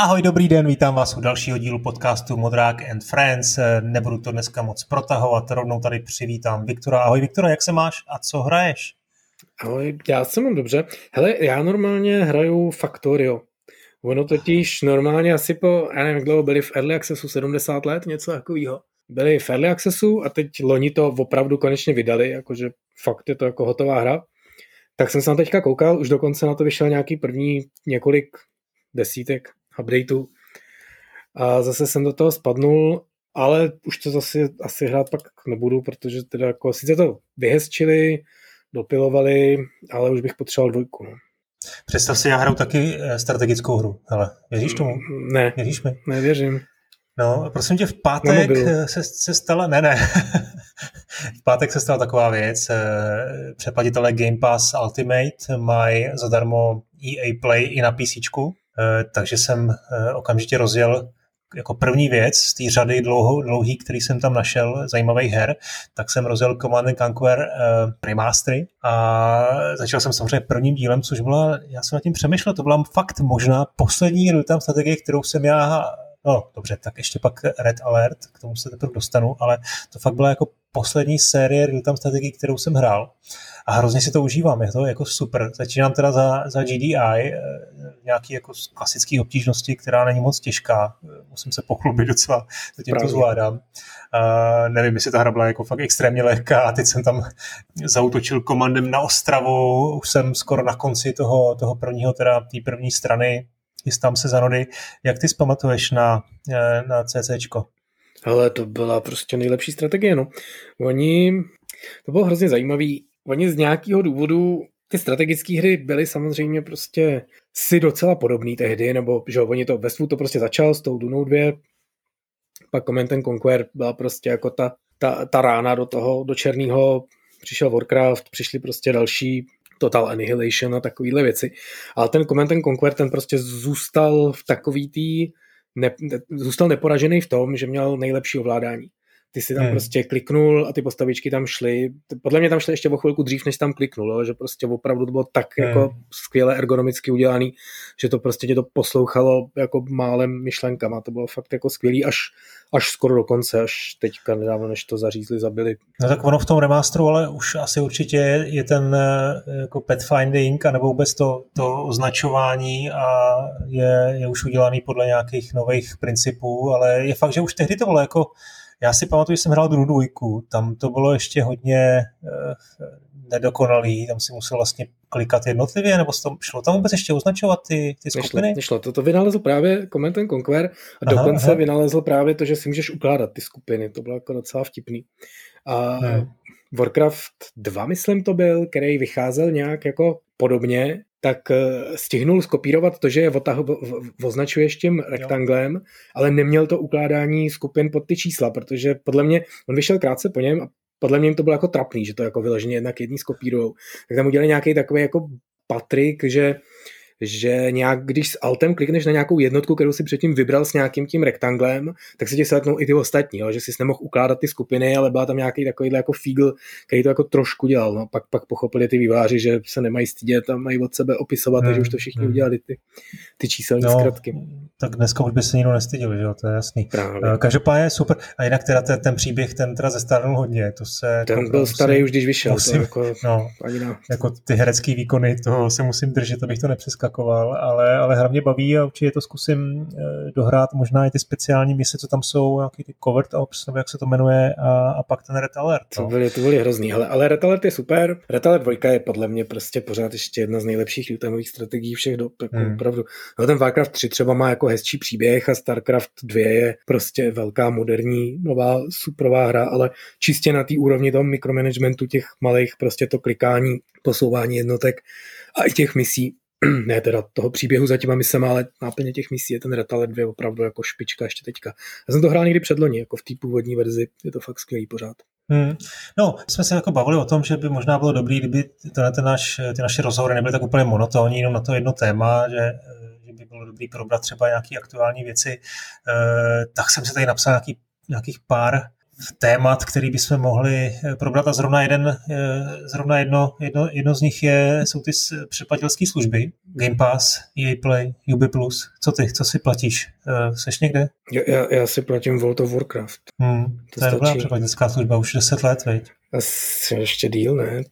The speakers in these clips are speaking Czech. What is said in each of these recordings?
Ahoj, dobrý den, vítám vás u dalšího dílu podcastu Modrák and Friends. Nebudu to dneska moc protahovat, rovnou tady přivítám Viktora. Ahoj Viktora, jak se máš a co hraješ? Ahoj, já se mám dobře. Hele, já normálně hraju Factorio. Ono totiž normálně asi po, já nevím, dlouho byli v Early Accessu 70 let, něco takového. Byli v Early Accessu a teď loni to opravdu konečně vydali, jakože fakt je to jako hotová hra. Tak jsem se na teďka koukal, už dokonce na to vyšel nějaký první několik desítek updateů. A zase jsem do toho spadnul, ale už to zase asi hrát pak nebudu, protože teda jako sice to vyhezčili, dopilovali, ale už bych potřeboval dvojku. No. Představ si, já hraju taky eh, strategickou hru. Hele, věříš tomu? Ne. Věříš mi? Nevěřím. No, prosím tě, v pátek se, se stala, ne, ne, v pátek se stala taková věc, eh, přeplatitelé Game Pass Ultimate mají zadarmo EA Play i na PC, eh, takže jsem okamžitě rozjel jako první věc z té řady dlouho, dlouhý, který jsem tam našel, zajímavých her, tak jsem rozjel Command Conquer uh, Remastery a začal jsem samozřejmě prvním dílem, což byla, já jsem nad tím přemýšlel, to byla fakt možná poslední real-time strategie, kterou jsem já No, dobře, tak ještě pak Red Alert, k tomu se teprve dostanu, ale to fakt byla jako poslední série real-time strategií, kterou jsem hrál a hrozně si to užívám, je to jako super. Začínám teda za, za GDI, eh, nějaký jako klasický obtížnosti, která není moc těžká, musím se pochlubit docela, zatím Právě. to zvládám. Uh, nevím, jestli ta hra byla jako fakt extrémně lehká a teď jsem tam zautočil komandem na Ostravu, už jsem skoro na konci toho, toho prvního, teda té první strany, chystám se za nody. Jak ty zpamatuješ na, eh, na CCčko? Ale to byla prostě nejlepší strategie, no. Oni, to bylo hrozně zajímavý, oni z nějakého důvodu ty strategické hry byly samozřejmě prostě si docela podobný tehdy, nebo že oni to, Westwood to prostě začal s tou Dunou 2, pak Command Conquer byla prostě jako ta, ta, ta rána do toho, do černého, přišel Warcraft, přišli prostě další Total Annihilation a takovýhle věci. Ale ten Command Conquer, ten prostě zůstal v takový tý, ne, zůstal neporažený v tom, že měl nejlepší ovládání. Ty si tam hmm. prostě kliknul a ty postavičky tam šly. Podle mě tam šly ještě o chvilku dřív, než tam kliknul, jo? že prostě opravdu to bylo tak hmm. jako skvěle ergonomicky udělaný, že to prostě tě to poslouchalo jako málem myšlenkama. To bylo fakt jako skvělý až, až skoro do konce, až teďka nedávno, než to zařízli, zabili. No tak ono v tom remasteru, ale už asi určitě je ten eh, jako pathfinding a nebo vůbec to, to označování a je, je už udělaný podle nějakých nových principů, ale je fakt, že už tehdy to bylo jako já si pamatuju, že jsem hrál druhou dvojku, tam to bylo ještě hodně eh, nedokonalý, tam si musel vlastně klikat jednotlivě, nebo tam, šlo tam vůbec ještě označovat ty, ty skupiny? Nešlo, nešlo. To, to vynalezl právě Command Conquer a aha, dokonce aha. vynalezl právě to, že si můžeš ukládat ty skupiny, to bylo jako docela vtipný. A hmm. Warcraft 2, myslím to byl, který vycházel nějak jako podobně, tak eh, stihnul skopírovat to, že je otahu, označuješ tím rektanglem, jo. ale neměl to ukládání skupin pod ty čísla, protože podle mě, on vyšel krátce po něm a podle mě jim to bylo jako trapný, že to jako vyloženě jednak jedný skopírujou. Tak tam udělali nějaký takový jako patrik, že že nějak, když s altem klikneš na nějakou jednotku, kterou si předtím vybral s nějakým tím rektanglem, tak se ti seletnou i ty ostatní, jo? že si nemohl ukládat ty skupiny, ale byla tam nějaký takovýhle jako fígl, který to jako trošku dělal. No. Pak, pak pochopili ty výváři, že se nemají stydět a mají od sebe opisovat, hmm, že už to všichni hmm. udělali ty, ty číselní no, zkratky. Tak dneska už by se nikdo nestyděl, že jo, to je jasný. Právě. Eh, každopádně super. A jinak teda ten, ten příběh, ten teda zestárnul hodně. To se, ten to, byl musím, starý už, když vyšel. Musím, to jako, no, jako ty herecké výkony, toho se musím držet, abych to nepřeskal přeskakoval, ale, ale hra mě baví a určitě to zkusím eh, dohrát, možná i ty speciální mise, co tam jsou, nějaký ty covert ops, nebo jak se to jmenuje, a, a pak ten Red Alert. No. To, byly, to byly hrozný, ale, ale Red Alert je super. Red Alert 2 je podle mě prostě pořád ještě jedna z nejlepších lootemových strategií všech dob, jako hmm. opravdu. No, ten Warcraft 3 třeba má jako hezčí příběh a Starcraft 2 je prostě velká moderní nová superová hra, ale čistě na té úrovni toho mikromanagementu těch malých prostě to klikání, posouvání jednotek a i těch misí ne teda toho příběhu za těma misema, ale náplně těch misí je ten Retalet 2 opravdu jako špička ještě teďka. Já jsem to hrál někdy předloni, jako v té původní verzi, je to fakt skvělý pořád. Hmm. No, jsme se jako bavili o tom, že by možná bylo dobré, kdyby tenhle ten naš, ty naše rozhovory nebyly tak úplně monotónní, jenom na to jedno téma, že, že by bylo dobré probrat třeba nějaké aktuální věci. Eh, tak jsem se tady napsal nějaký, nějakých pár témat, který bychom mohli probrat a zrovna, jeden, zrovna jedno, jedno, jedno z nich je, jsou ty předplatitelské služby, Game Pass, EA Play, UB+. Co ty, co si platíš? Seš někde? Já, já, já si platím World of Warcraft. Hmm, to, to je dobrá předplatitelská služba, už 10 let, veď? Asi ještě díl, ne?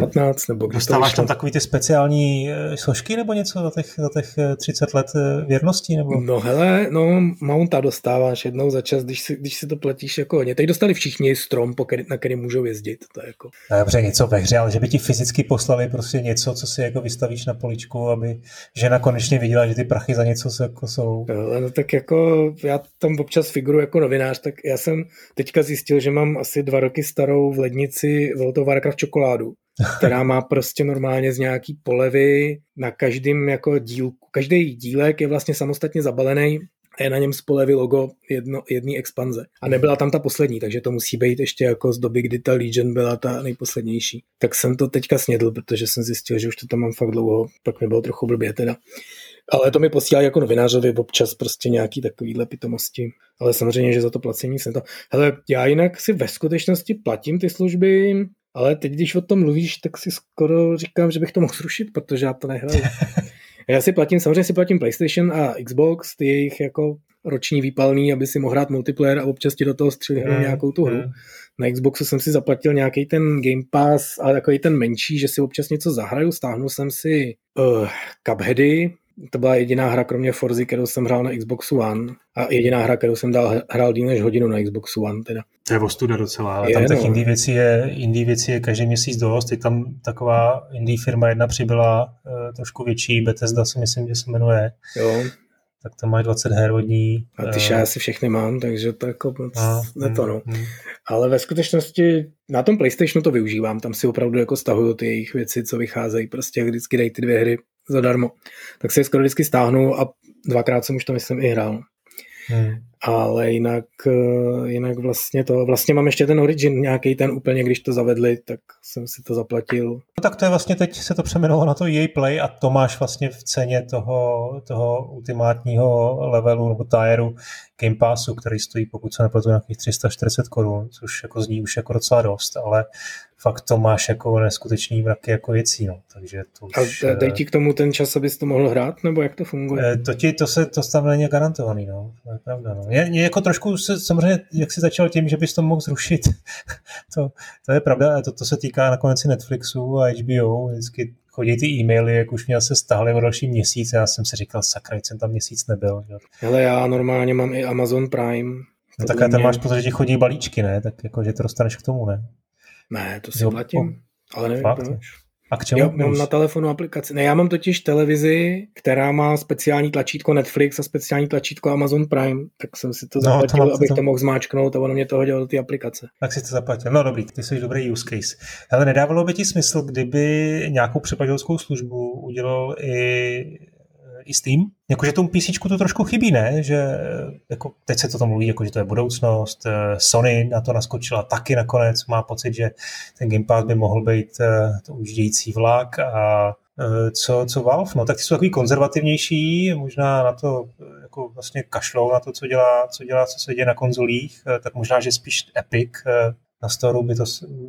15 nebo když Dostáváš tam takový ty speciální eh, složky nebo něco za těch, za těch 30 let eh, věrností? Nebo? No hele, no mounta dostáváš jednou za čas, když si, když si to platíš jako hodně. Teď dostali všichni strom, který, na který můžou jezdit. To je jako... No, dobře, něco ve hře, ale že by ti fyzicky poslali prostě něco, co si jako vystavíš na poličku, aby žena konečně viděla, že ty prachy za něco jako jsou. No, no tak jako já tam občas figuru jako novinář, tak já jsem teďka zjistil, že mám asi dva roky starou v lednici World of Warcraft čokoládu která má prostě normálně z nějaký polevy na každém jako dílku. Každý dílek je vlastně samostatně zabalený a je na něm z polevy logo jedno, jedné expanze. A nebyla tam ta poslední, takže to musí být ještě jako z doby, kdy ta Legion byla ta nejposlednější. Tak jsem to teďka snědl, protože jsem zjistil, že už to tam mám fakt dlouho, pak mi bylo trochu blbě teda. Ale to mi posílá jako novinářovi občas prostě nějaký takovýhle pitomosti. Ale samozřejmě, že za to placení jsem to. Hele, já jinak si ve skutečnosti platím ty služby, ale teď, když o tom mluvíš, tak si skoro říkám, že bych to mohl zrušit, protože já to nehraju. já si platím, samozřejmě si platím PlayStation a Xbox, ty jejich jako roční výpalný, aby si mohl hrát multiplayer a občas ti do toho střelit mm, nějakou tu hru. Mm. Na Xboxu jsem si zaplatil nějaký ten Game Pass, ale takový ten menší, že si občas něco zahraju. Stáhnul jsem si uh, Cupheady, to byla jediná hra kromě Forzy, kterou jsem hrál na Xboxu One a jediná hra, kterou jsem dal, hrál díl než hodinu na Xboxu One teda. To je ostuda docela, ale je, tam těch no. indie věcí je, indie věcí je každý měsíc dost. Teď tam taková indie firma jedna přibyla, uh, trošku větší, Bethesda si myslím, že se jmenuje. Jo. Tak tam mají 20 her od ní. A ty uh, já si všechny mám, takže to jako moc a, ne to, no. Hmm. Ale ve skutečnosti na tom PlayStationu to využívám, tam si opravdu jako stahuju ty jejich věci, co vycházejí, prostě vždycky dají ty dvě hry zadarmo. Tak si je skoro vždycky stáhnu a dvakrát jsem už to myslím i hrál. Hmm. Ale jinak, eh, jinak vlastně to, vlastně mám ještě ten Origin nějaký ten úplně, když to zavedli, tak jsem si to zaplatil. No tak to je vlastně, teď se to přeměnovalo na to EA Play a to máš vlastně v ceně toho, toho ultimátního levelu nebo tieru Game Passu, který stojí, pokud se nepletu, nějakých 340 korun, což jako zní už jako docela dost, ale fakt to máš jako neskutečný mraky jako věcí, no. Takže to už, A dej ti k tomu ten čas, abys to mohl hrát, nebo jak to funguje? Eh, to, ti, to, se, to tam není garantovaný, no. To je pravda, no. Je, je jako trošku se, samozřejmě, jak jsi začal tím, že bys to mohl zrušit, to, to je pravda, to, to se týká nakonec i Netflixu a HBO, vždycky chodí ty e-maily, jak už mě se stáhly o další měsíc, já jsem si říkal, sakra, jsem tam měsíc nebyl. Že? Hele, já normálně mám i Amazon Prime. No tak tam mě... máš pocit, že ti chodí balíčky, ne? Tak jako, že to dostaneš k tomu, ne? Ne, to si jo, platím, ale nevím fakt? proč. A k čemu? Já mám na telefonu aplikaci. Ne, já mám totiž televizi, která má speciální tlačítko Netflix a speciální tlačítko Amazon Prime, tak jsem si to no, zaplatil, to abych to... to mohl zmáčknout a ono mě to hodilo do té aplikace. Tak si to zaplatil. No dobrý, ty jsi dobrý use case. Ale nedávalo by ti smysl, kdyby nějakou přepadělskou službu udělal i i Steam. Jakože tomu PC to trošku chybí, ne? Že jako, teď se to tam mluví, jako, že to je budoucnost. Eh, Sony na to naskočila taky nakonec. Má pocit, že ten Game Pass by mohl být eh, to uždějící vlak a eh, co, co Valve, no tak ty jsou takový konzervativnější, možná na to jako vlastně kašlou na to, co dělá, co dělá, co se děje na konzolích, tak možná, že spíš Epic na Store by to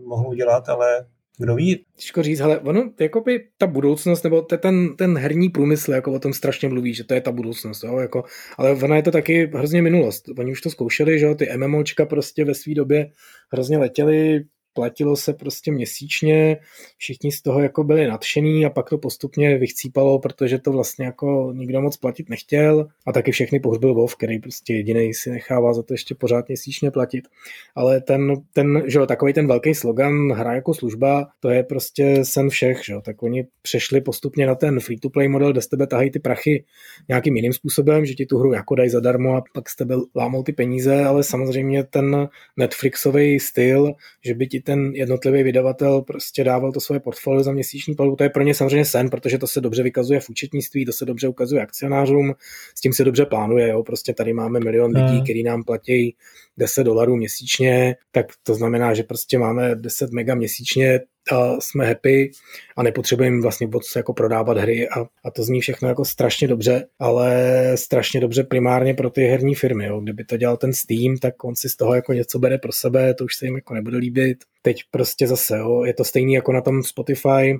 mohl udělat, ale kdo ví? Těžko říct, ale ono, jako by ta budoucnost, nebo ten, ten herní průmysl, jako o tom strašně mluví, že to je ta budoucnost, jo, jako, ale ona je to taky hrozně minulost. Oni už to zkoušeli, že jo, ty MMOčka prostě ve své době hrozně letěly, platilo se prostě měsíčně, všichni z toho jako byli nadšení a pak to postupně vychcípalo, protože to vlastně jako nikdo moc platit nechtěl a taky všechny pohřbil WoW, který prostě jediný si nechává za to ještě pořád měsíčně platit. Ale ten, ten že jo, takový ten velký slogan hra jako služba, to je prostě sen všech, že jo, tak oni přešli postupně na ten free-to-play model, kde z tebe tahají ty prachy nějakým jiným způsobem, že ti tu hru jako dají zadarmo a pak z tebe lámou ty peníze, ale samozřejmě ten Netflixový styl, že by ti ten jednotlivý vydavatel prostě dával to svoje portfolio za měsíční platbu. To je pro ně samozřejmě sen, protože to se dobře vykazuje v účetnictví, to se dobře ukazuje akcionářům, s tím se dobře plánuje. Jo? Prostě tady máme milion lidí, hmm. kteří nám platí 10 dolarů měsíčně, tak to znamená, že prostě máme 10 mega měsíčně a jsme happy a nepotřebujeme vlastně moc jako prodávat hry a, a to zní všechno jako strašně dobře, ale strašně dobře primárně pro ty herní firmy. Jo. Kdyby to dělal ten Steam, tak on si z toho jako něco bere pro sebe, to už se jim jako nebude líbit. Teď prostě zase, jo, je to stejný jako na tom Spotify,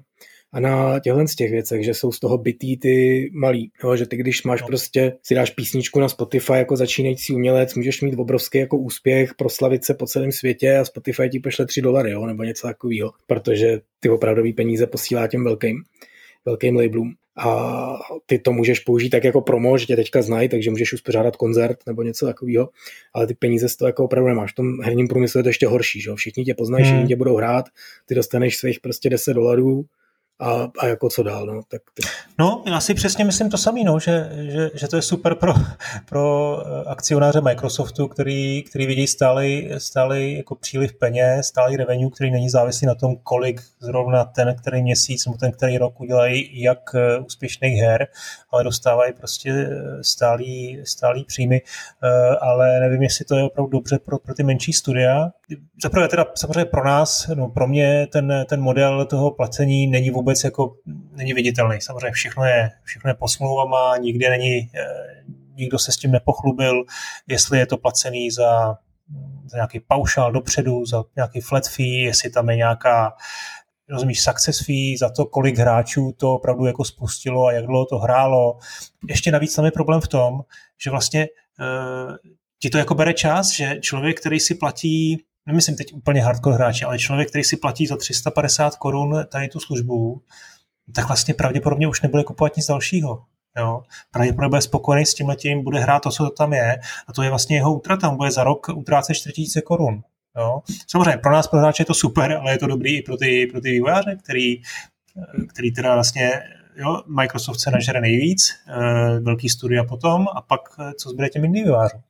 a na těchhle z těch věcech, že jsou z toho bytý ty malý, jo, že ty když máš no. prostě, si dáš písničku na Spotify jako začínající umělec, můžeš mít obrovský jako úspěch, proslavit se po celém světě a Spotify ti pošle 3 dolary, jo, nebo něco takového, protože ty opravdový peníze posílá těm velkým, velkým labelům a ty to můžeš použít tak jako promo, že tě teďka znají, takže můžeš uspořádat koncert nebo něco takového, ale ty peníze z toho jako opravdu nemáš. V tom herním průmyslu je to ještě horší, že? všichni tě poznají, hmm. všichni tě budou hrát, ty dostaneš svých prostě 10 dolarů, a, a jako co dál. No, tak to... no já si přesně myslím to samý, no, že, že, že, to je super pro, pro eh, akcionáře Microsoftu, který, který vidí stále, stále jako příliv peněz, stále revenue, který není závislý na tom, kolik zrovna ten, který měsíc nebo ten, který rok udělají jak eh, úspěšných her, ale dostávají prostě eh, stálý, stálý příjmy, ale nevím, jestli to je opravdu dobře pro, pro ty menší studia. Zaprvé teda samozřejmě pro nás, no, pro mě ten, ten model toho placení není vůbec vůbec jako není viditelný. Samozřejmě všechno je, všechno je po smlouvama, nikdy není, eh, nikdo se s tím nepochlubil, jestli je to placený za, za nějaký paušál dopředu, za nějaký flat fee, jestli tam je nějaká rozumíš, success fee za to, kolik hráčů to opravdu jako spustilo a jak dlouho to hrálo. Ještě navíc tam je problém v tom, že vlastně uh, ti to jako bere čas, že člověk, který si platí nemyslím teď úplně hardcore hráči, ale člověk, který si platí za 350 korun tady tu službu, tak vlastně pravděpodobně už nebude kupovat nic dalšího. Jo. Pravděpodobně bude spokojený s tím bude hrát to, co tam je, a to je vlastně jeho útrata. On bude za rok utrácet 4000 korun. Jo. Samozřejmě pro nás, pro hráče je to super, ale je to dobrý i pro ty, pro ty vývojáře, který, který teda vlastně jo, Microsoft se nažere nejvíc, uh, velký studia potom a pak uh, co zbyde těm jiným vývářům.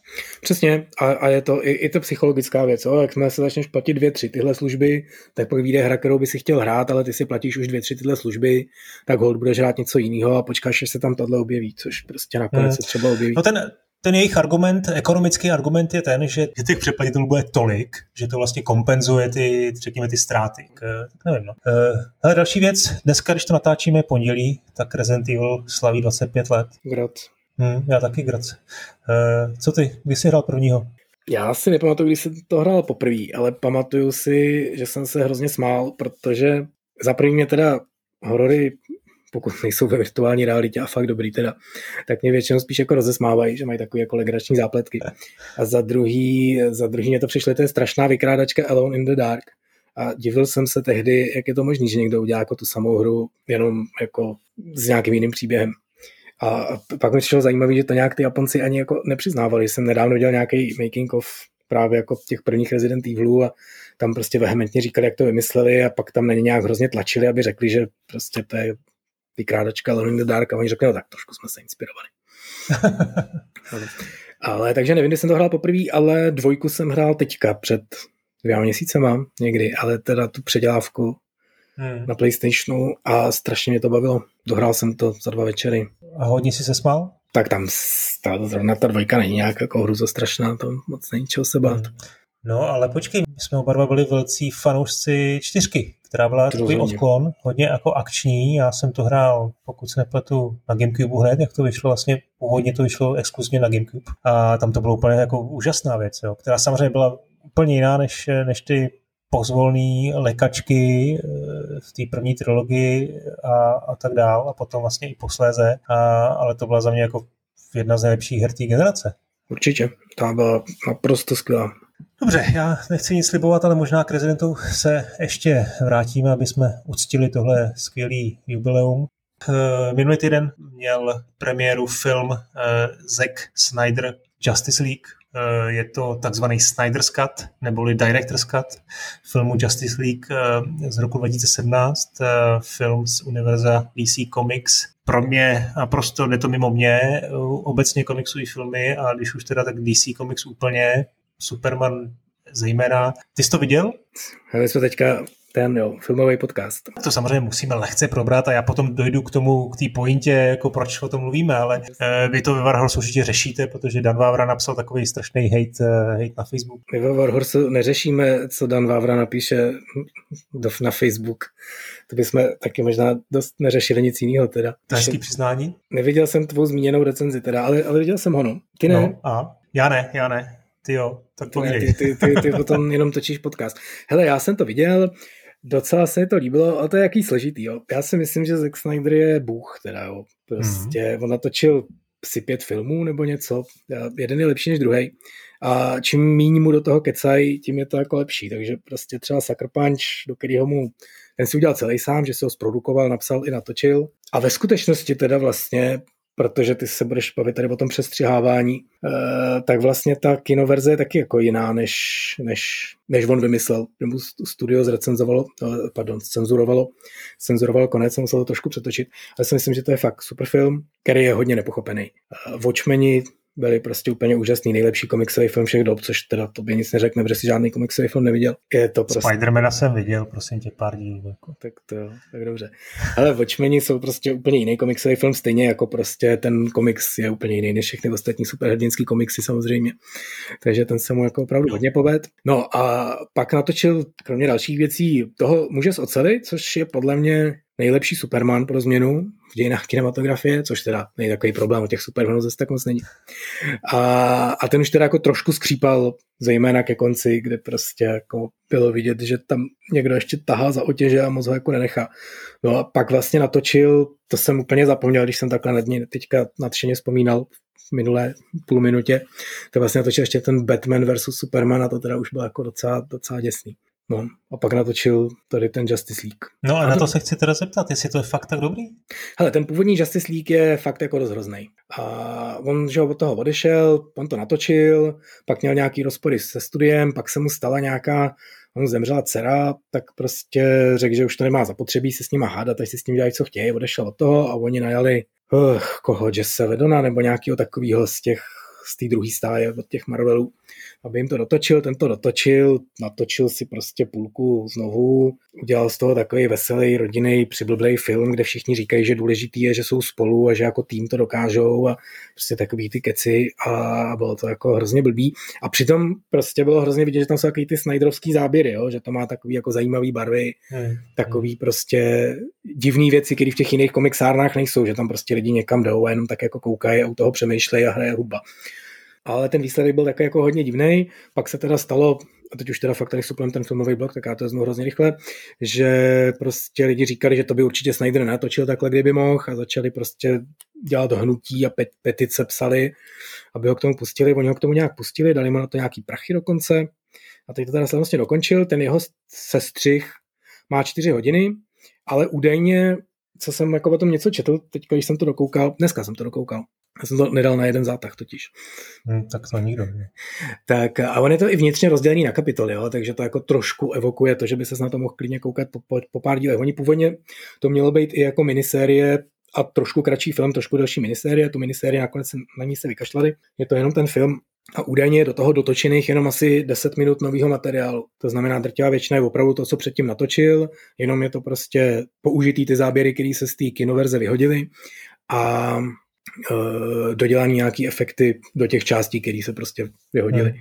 Přesně a, a je to i, i to psychologická věc, jo? jak jsme se začneš platit dvě, tři tyhle služby, tak pak vyjde hra, kterou by si chtěl hrát, ale ty si platíš už dvě, tři tyhle služby, tak hold budeš hrát něco jiného a počkáš, až se tam tohle objeví, což prostě nakonec hmm. se třeba objeví. No ten, ten jejich argument, ekonomický argument je ten, že těch přeplatitelů bude tolik, že to vlastně kompenzuje ty, řekněme, ty ztráty. Tak nevím, no. Uh, ale další věc, dneska, když to natáčíme pondělí, tak Resident Evil slaví 25 let. Grat. Hmm, já taky grat. Uh, co ty, kdy jsi hrál prvního? Já si nepamatuju, když jsem to hrál poprvé, ale pamatuju si, že jsem se hrozně smál, protože za první mě teda horory pokud nejsou ve virtuální realitě a fakt dobrý teda, tak mě většinou spíš jako rozesmávají, že mají takové jako legrační zápletky. A za druhý, za druhý mě to přišlo, to je strašná vykrádačka Alone in the Dark. A divil jsem se tehdy, jak je to možné, že někdo udělá jako tu samou hru, jenom jako s nějakým jiným příběhem. A pak mi přišlo zajímavé, že to nějak ty Japonci ani jako nepřiznávali. Jsem nedávno viděl nějaký making of právě jako těch prvních Resident Evilů a tam prostě vehementně říkali, jak to vymysleli a pak tam na ně nějak hrozně tlačili, aby řekli, že prostě to je vykrádačka Alone in the Dark a oni řekli, no tak trošku jsme se inspirovali. ale takže nevím, kdy jsem to hrál poprvé, ale dvojku jsem hrál teďka před dvěma měsícema někdy, ale teda tu předělávku hmm. na Playstationu a strašně mě to bavilo. Dohrál jsem to za dva večery. A hodně si se smál? Tak tam ta, zrovna ta dvojka není nějak jako hruzo strašná, to moc není čeho se bát. Hmm. No ale počkej, my jsme oba dva byli velcí fanoušci čtyřky, která byla takový odklon, hodně jako akční. Já jsem to hrál, pokud se nepletu, na Gamecube hned, jak to vyšlo, vlastně původně to vyšlo exkluzivně na Gamecube. A tam to bylo úplně jako úžasná věc, jo, která samozřejmě byla úplně jiná než, než ty pozvolné lekačky eh, v té první trilogii a, a tak dál a potom vlastně i posléze, a, ale to byla za mě jako jedna z nejlepších her té generace. Určitě, ta byla naprosto skvělá. Dobře, já nechci nic slibovat, ale možná k rezidentu se ještě vrátíme, aby jsme uctili tohle skvělý jubileum. Eh, minulý týden měl premiéru film eh, Zack Snyder Justice League. Eh, je to takzvaný Snyder's Cut, neboli Director's Cut filmu Justice League z roku 2017, film z univerza DC Comics. Pro mě naprosto jde to mimo mě, obecně komiksové filmy a když už teda tak DC Comics úplně, Superman zejména. Ty jsi to viděl? My jsme teďka ten jo, filmový podcast. To samozřejmě musíme lehce probrat a já potom dojdu k tomu, k té pointě, jako proč o tom mluvíme, ale uh, vy to ve Warhorse určitě řešíte, protože Dan Vávra napsal takový strašný hate, uh, hate na Facebook. My ve Warhorse neřešíme, co Dan Vávra napíše do, na Facebook. To bychom taky možná dost neřešili nic jiného teda. To hezký přiznání? Neviděl jsem tvou zmíněnou recenzi teda, ale, ale viděl jsem ho, no. Ty ne? No, a já ne, já ne. Ty jo, tak povídej. Ty, ty, ty, ty potom jenom točíš podcast. Hele, já jsem to viděl, docela se mi to líbilo, ale to je jaký složitý, jo. Já si myslím, že Zack Snyder je bůh, teda, jo. Prostě mm-hmm. on natočil si pět filmů nebo něco, jeden je lepší než druhý. A čím méně mu do toho kecají, tím je to jako lepší. Takže prostě třeba Sucker Punch, do kterého mu ten si udělal celý sám, že se ho zprodukoval, napsal i natočil. A ve skutečnosti teda vlastně protože ty se budeš bavit tady o tom přestřihávání, eh, tak vlastně ta kinoverze je taky jako jiná, než, než, než on vymyslel. Mu studio zrecenzovalo, eh, pardon, cenzurovalo, cenzurovalo konec, musel to trošku přetočit. Ale si myslím, že to je fakt super film, který je hodně nepochopený. Eh, Watchmeni byly prostě úplně úžasný, nejlepší komiksový film všech dob, což teda to by nic neřekne, protože si žádný komiksový film neviděl. Je to prostě... Spidermana jsem viděl, prosím tě, pár dílů. Jako. Tak to jo, tak dobře. Ale Watchmeni jsou prostě úplně jiný komiksový film, stejně jako prostě ten komiks je úplně jiný než všechny ostatní superhrdinský komiksy samozřejmě. Takže ten se mu jako opravdu hodně poved. No a pak natočil, kromě dalších věcí, toho muže z ocely, což je podle mě nejlepší Superman pro změnu v dějinách kinematografie, což teda není takový problém, o těch Supermanů zase tak moc není. A, a ten už teda jako trošku skřípal, zejména ke konci, kde prostě jako bylo vidět, že tam někdo ještě tahá za otěže a moc ho jako nenechá. No a pak vlastně natočil, to jsem úplně zapomněl, když jsem takhle nad ní teďka nadšeně vzpomínal v minulé půl minutě, to vlastně natočil ještě ten Batman versus Superman a to teda už bylo jako docela, docela děsný. No, a pak natočil tady ten Justice League. No a, na to, to se chci teda zeptat, jestli to je fakt tak dobrý? Hele, ten původní Justice League je fakt jako dost hrozný. A on, že od toho odešel, on to natočil, pak měl nějaký rozpory se studiem, pak se mu stala nějaká, on zemřela dcera, tak prostě řekl, že už to nemá zapotřebí se s nima hádat, takže si s ním dělají, co chtějí, odešel od toho a oni najali uh, koho, Jesse Vedona nebo nějakého takového z těch z té druhé stáje od těch Marvelů, aby jim to dotočil, ten to dotočil, natočil si prostě půlku znovu, udělal z toho takový veselý, rodinný, přiblblý film, kde všichni říkají, že důležitý je, že jsou spolu a že jako tým to dokážou a prostě takový ty keci a bylo to jako hrozně blbý. A přitom prostě bylo hrozně vidět, že tam jsou takový ty Snyderovský záběry, jo? že to má takový jako zajímavý barvy, hmm. takový prostě divný věci, které v těch jiných komiksárnách nejsou, že tam prostě lidi někam jdou a jenom tak jako koukají a u toho přemýšlejí a hraje hudba ale ten výsledek byl takový jako hodně divný. Pak se teda stalo, a teď už teda fakt tady suplem ten filmový blok, tak já to vezmu hrozně rychle, že prostě lidi říkali, že to by určitě Snyder natočil takhle, kdyby mohl a začali prostě dělat hnutí a pet, petice psali, aby ho k tomu pustili. Oni ho k tomu nějak pustili, dali mu na to nějaký prachy dokonce. A teď to teda slavnostně dokončil. Ten jeho sestřih má čtyři hodiny, ale údajně, co jsem jako o tom něco četl, teď když jsem to dokoukal, dneska jsem to dokoukal, já jsem to nedal na jeden zátah totiž. Hmm, tak to nikdo ne. Tak a on je to i vnitřně rozdělený na kapitoly, jo, takže to jako trošku evokuje to, že by se na to mohl klidně koukat po, po, po pár dílech. Oni původně to mělo být i jako minisérie a trošku kratší film, trošku další minisérie, tu minisérie nakonec na ní se vykašlali. Je to jenom ten film a údajně je do toho dotočených jenom asi 10 minut nového materiálu. To znamená, drtivá většina je opravdu to, co předtím natočil, jenom je to prostě použitý ty záběry, které se z té kinoverze vyhodily a uh, dodělaný nějaký efekty do těch částí, které se prostě vyhodily. Hmm.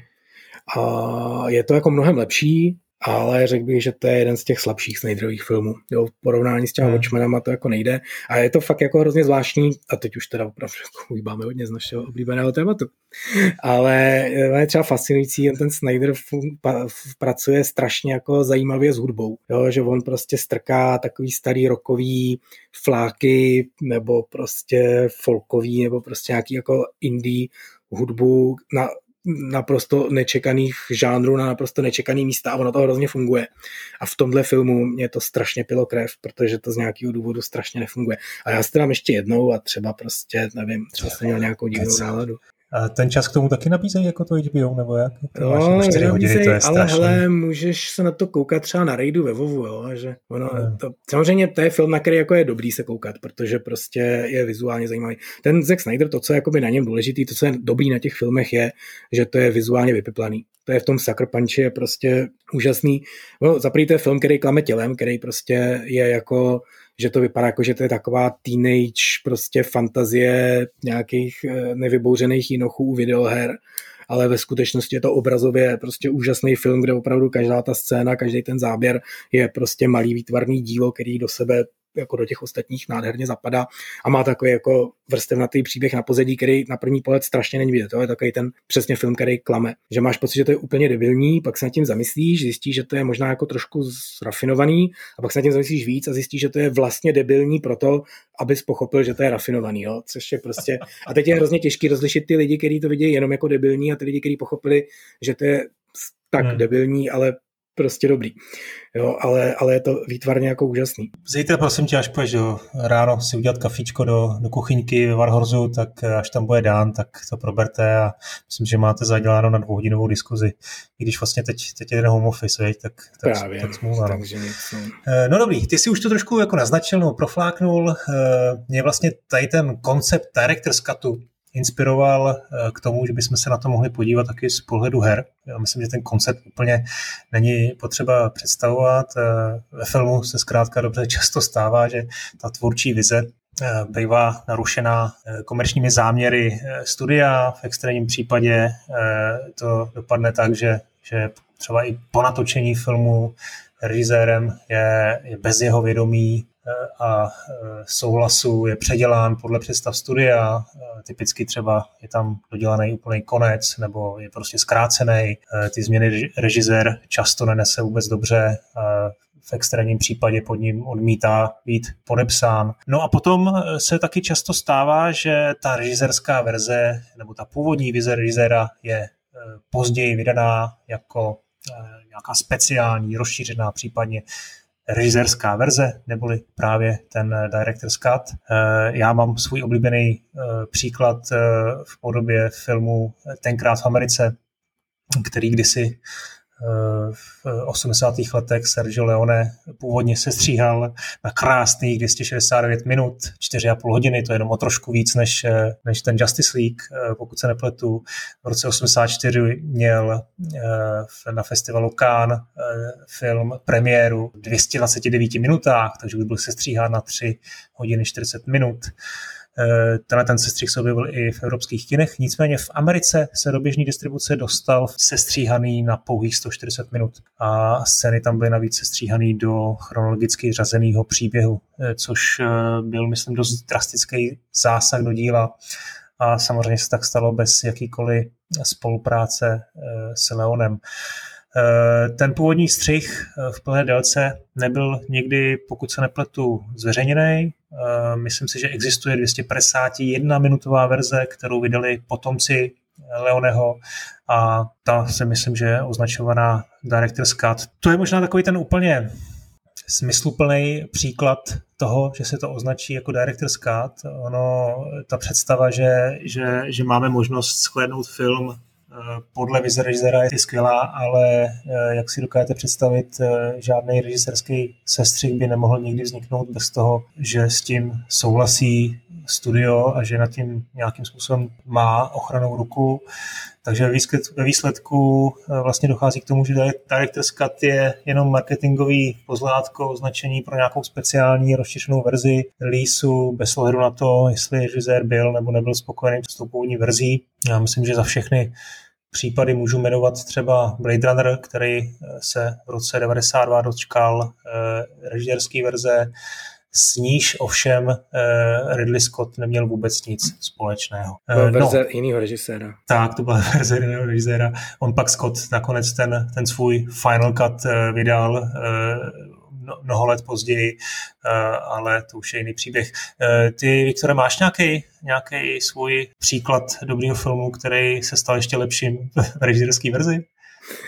A je to jako mnohem lepší, ale řekl bych, že to je jeden z těch slabších Snyderových filmů. Jo, v porovnání s těma hmm. Watchmenama to jako nejde. A je to fakt jako hrozně zvláštní, a teď už teda opravdu jako ujíbáme hodně z našeho oblíbeného tématu. Ale je třeba fascinující, ten Snyder pracuje strašně jako zajímavě s hudbou. Jo, že on prostě strká takový starý rokový fláky, nebo prostě folkový, nebo prostě nějaký jako indie hudbu na naprosto nečekaných žánrů na naprosto nečekaný místa a ono to hrozně funguje. A v tomhle filmu mě to strašně pilo krev, protože to z nějakého důvodu strašně nefunguje. A já to dám ještě jednou a třeba prostě, nevím, třeba jsem měl nějakou divnou náladu. A ten čas k tomu taky nabízejí jako to HBO, nebo jak? No, máš 4 jako hodiny, to je ale hele, můžeš se na to koukat třeba na rejdu ve Vovu, jo, že ono, no. to, samozřejmě to je film, na který jako je dobrý se koukat, protože prostě je vizuálně zajímavý. Ten Zack Snyder, to, co je jakoby na něm důležitý, to, co je dobrý na těch filmech, je, že to je vizuálně vypiplaný. To je v tom Sucker Punchi je prostě úžasný. No, za to je film, který klame tělem, který prostě je jako že to vypadá jako, že to je taková teenage prostě fantazie nějakých eh, nevybouřených jinochů videoher, ale ve skutečnosti je to obrazově prostě úžasný film, kde opravdu každá ta scéna, každý ten záběr je prostě malý výtvarný dílo, který do sebe jako do těch ostatních nádherně zapadá a má takový jako vrstevnatý příběh na pozadí, který na první pohled strašně není vidět. To je takový ten přesně film, který klame. Že máš pocit, že to je úplně debilní, pak se nad tím zamyslíš, zjistíš, že to je možná jako trošku zrafinovaný a pak se nad tím zamyslíš víc a zjistíš, že to je vlastně debilní proto, abys pochopil, že to je rafinovaný. Jo? Což je prostě... A teď je hrozně těžký rozlišit ty lidi, kteří to vidí jenom jako debilní a ty lidi, kteří pochopili, že to je tak hmm. debilní, ale prostě dobrý. Jo, ale, ale je to výtvarně jako úžasný. Zítra prosím tě, až půjdeš do ráno si udělat kafíčko do, do kuchyňky ve Varhorzu, tak až tam bude dán, tak to proberte a myslím, že máte zaděláno na dvouhodinovou diskuzi. I když vlastně teď, teď je jeden home office, veď, tak, tak, Právě, tak smůla, no. takže něco. Eh, no dobrý, ty si už to trošku jako naznačil, no, profláknul. Eh, mě vlastně tady ten koncept Director's Cutu inspiroval eh, k tomu, že bychom se na to mohli podívat taky z pohledu her. Já myslím, že ten koncept úplně není potřeba představovat. Eh, ve filmu se zkrátka dobře často stává, že ta tvůrčí vize eh, bývá narušená komerčními záměry studia. V extrémním případě to dopadne tak, že, že třeba i po natočení filmu režisérem je, je bez jeho vědomí a e, souhlasu je předělán podle představ studia. E, typicky třeba je tam dodělaný úplný konec nebo je prostě zkrácený. E, ty změny režisér často nenese vůbec dobře v extrémním případě pod ním odmítá být podepsán. No a potom se taky často stává, že ta režisérská verze nebo ta původní vize režiséra je později vydaná jako nějaká speciální, rozšířená, případně režisérská verze, neboli právě ten director's cut. Eh, já mám svůj oblíbený eh, příklad eh, v podobě filmu Tenkrát v Americe, který kdysi v 80. letech Sergio Leone původně se stříhal na krásných 269 minut, 4,5 hodiny, to je jenom o trošku víc než, než ten Justice League, pokud se nepletu. V roce 84 měl eh, na festivalu Cannes eh, film premiéru v 229 minutách, takže by byl sestříhán na 3 hodiny 40 minut. Eh, tenhle ten sestřih se objevil i v evropských kinech, nicméně v Americe se do běžné distribuce dostal sestříhaný na pouhých 140 minut a scény tam byly navíc sestříhaný do chronologicky řazeného příběhu, eh, což eh, byl, myslím, dost drastický zásah do díla a samozřejmě se tak stalo bez jakýkoliv spolupráce s Leonem. Ten původní střih v plné délce nebyl nikdy, pokud se nepletu, zveřejněný. Eh, myslím si, že existuje 251 minutová verze, kterou vydali potomci Leoneho a ta se myslím, že je označovaná Director's Cut. To je možná takový ten úplně smysluplný příklad toho, že se to označí jako Director's Cut. Ono, ta představa, že, že, že máme možnost shlédnout film podle vize režisera je skvělá, ale eh, jak si dokážete představit, eh, žádný režisérský sestřih by nemohl nikdy vzniknout bez toho, že s tím souhlasí studio a že nad tím nějakým způsobem má ochranou ruku. Takže ve výsledku eh, vlastně dochází k tomu, že Director's Cut je jenom marketingový pozlátko, označení pro nějakou speciální rozšířenou verzi releaseu, bez ohledu na to, jestli režisér byl nebo nebyl spokojený s tou původní verzí. Já myslím, že za všechny případy můžu jmenovat třeba Blade Runner, který eh, se v roce 92 dočkal eh, režisérské verze, s níž ovšem eh, Ridley Scott neměl vůbec nic společného. Byla verze no, jiného režiséra. Tak, to byla verze jiného režiséra. On pak Scott nakonec ten, ten svůj Final Cut vydal mnoho let později, eh, ale to už je jiný příběh. Eh, ty, Viktore, máš nějaký, nějaký svůj příklad dobrého filmu, který se stal ještě lepším v režisérské verzi?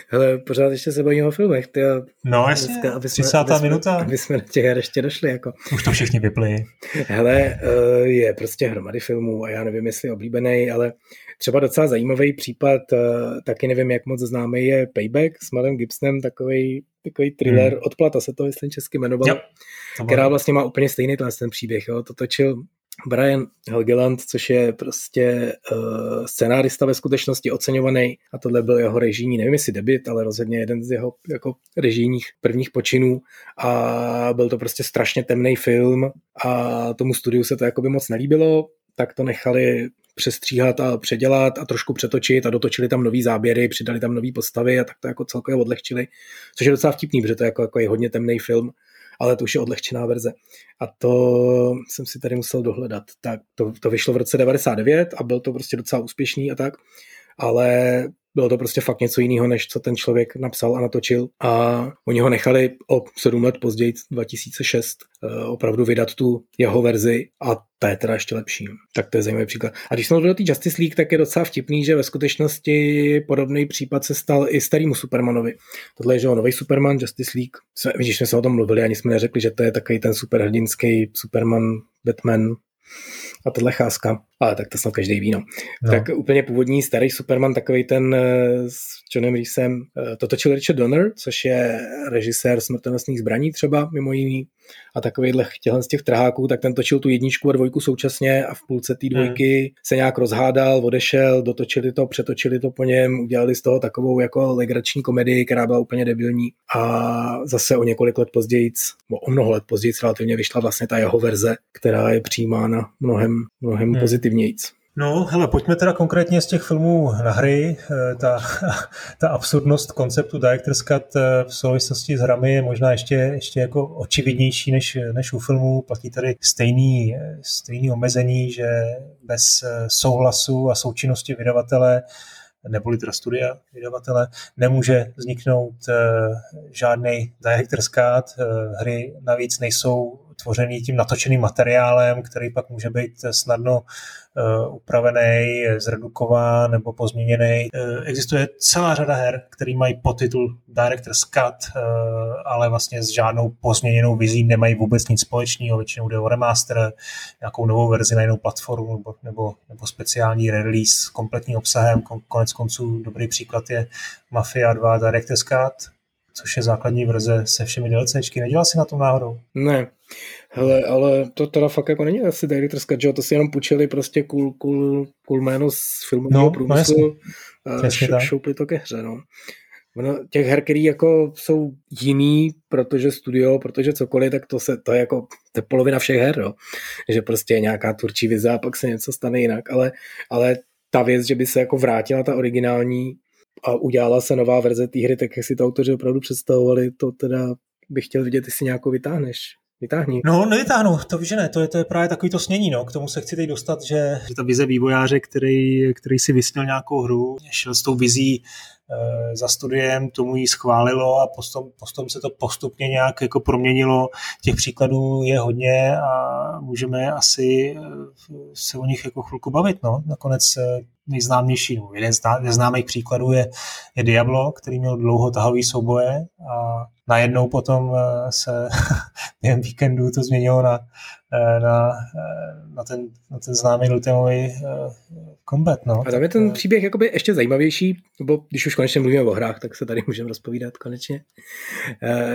Hele, pořád ještě se bavíme o filmech. Ty, no jasně, dneska, aby jsme, 30. aby jsme, minuta. Aby jsme na těch her ještě došli. Jako. Už to všichni vypli. Hele, eh, je prostě hromady filmů a já nevím, jestli oblíbený, ale třeba docela zajímavý případ, eh, taky nevím, jak moc známý je Payback s Melem Gibsonem, takový takový thriller, hmm. Odplata se to, jestli česky jmenoval, která vlastně má úplně stejný ten příběh. Jo. To točil Brian Helgeland, což je prostě uh, scenárista ve skutečnosti oceňovaný a tohle byl jeho režijní, nevím jestli debit, ale rozhodně jeden z jeho jako režijních prvních počinů. A byl to prostě strašně temný film a tomu studiu se to jakoby moc nelíbilo, tak to nechali přestříhat a předělat a trošku přetočit a dotočili tam nový záběry, přidali tam nové postavy a tak to jako celkově odlehčili, což je docela vtipný, protože to je jako, jako je hodně temný film ale to už je odlehčená verze. A to jsem si tady musel dohledat. Tak to, to vyšlo v roce 99 a byl to prostě docela úspěšný a tak, ale bylo to prostě fakt něco jiného, než co ten člověk napsal a natočil. A oni ho nechali o sedm let později, 2006, eh, opravdu vydat tu jeho verzi a ta je teda ještě lepší. Tak to je zajímavý příklad. A když jsme do té Justice League, tak je docela vtipný, že ve skutečnosti podobný případ se stal i starýmu Supermanovi. Tohle je, že nový Superman, Justice League. Když jsme se o tom mluvili, ani jsme neřekli, že to je takový ten superhrdinský Superman, Batman, a tohle cháska, ale tak to snad každý ví, no. no. Tak úplně původní starý Superman, takový ten eh, s Johnem Reesem, eh, to točil Richard Donner, což je režisér smrtelnostních zbraní třeba, mimo jiný, a takovýhle těhle z těch trháků, tak ten točil tu jedničku a dvojku současně a v půlce té dvojky hmm. se nějak rozhádal, odešel, dotočili to, přetočili to po něm, udělali z toho takovou jako legrační komedii, která byla úplně debilní a zase o několik let později, o mnoho let později relativně vyšla vlastně ta jeho verze, která je přijímána mnohem, mnohem hmm. pozitivnějíc. No, hele, pojďme teda konkrétně z těch filmů na hry. Eh, ta, ta absurdnost konceptu Director's Cut eh, v souvislosti s hrami je možná ještě, ještě jako očividnější než, než u filmů. Platí tady stejný, stejný omezení, že bez eh, souhlasu a součinnosti vydavatele neboli teda studia vydavatele, nemůže vzniknout žádný director's cut. Hry navíc nejsou tvořený tím natočeným materiálem, který pak může být snadno upravený, zredukován nebo pozměněný. Uh, existuje celá řada her, které mají podtitul Director's Cut, uh, ale vlastně s žádnou pozměněnou vizí nemají vůbec nic společného. Většinou jde o remaster, nějakou novou verzi na jinou platformu nebo, nebo, nebo speciální release s kompletním obsahem. Konec konců dobrý příklad je Mafia 2 Director's Cut, což je základní verze se všemi DLCčky. Nedělal si na tom náhodou? Ne. Hele, ale to teda fakt jako není asi Director's Cut, že to si jenom půjčili prostě cool, cool, cool jméno z filmového no, průmyslu no a šoupli to ke hře, no. Ono, těch her, které jako jsou jiný, protože studio, protože cokoliv, tak to, se, to je jako to je polovina všech her, no. že prostě je nějaká tvůrčí vize a pak se něco stane jinak, ale, ale ta věc, že by se jako vrátila ta originální a udělala se nová verze té hry, tak jak si to autoři opravdu představovali, to teda bych chtěl vidět, jestli nějakou vytáhneš. Vytáhni. No, nevytáhnu, to víš, že ne, to je, to je právě takový to snění, no. K tomu se chci teď dostat, že, že ta vize vývojáře, který, který si vysněl nějakou hru, šel s tou vizí e, za studiem, tomu ji schválilo a potom, potom se to postupně nějak jako proměnilo. Těch příkladů je hodně a můžeme asi eh, se o nich jako chvilku bavit, no. Nakonec eh, nejznámější, no, jeden z neznámých příkladů je, je Diablo, který měl dlouho tahový souboje a najednou potom se během víkendu to změnilo na, eh, na, eh, na, ten, na ten známý lutimový combat. No. A tam je ten příběh jakoby ještě zajímavější, nebo když už konečně mluvíme o hrách, tak se tady můžeme rozpovídat konečně,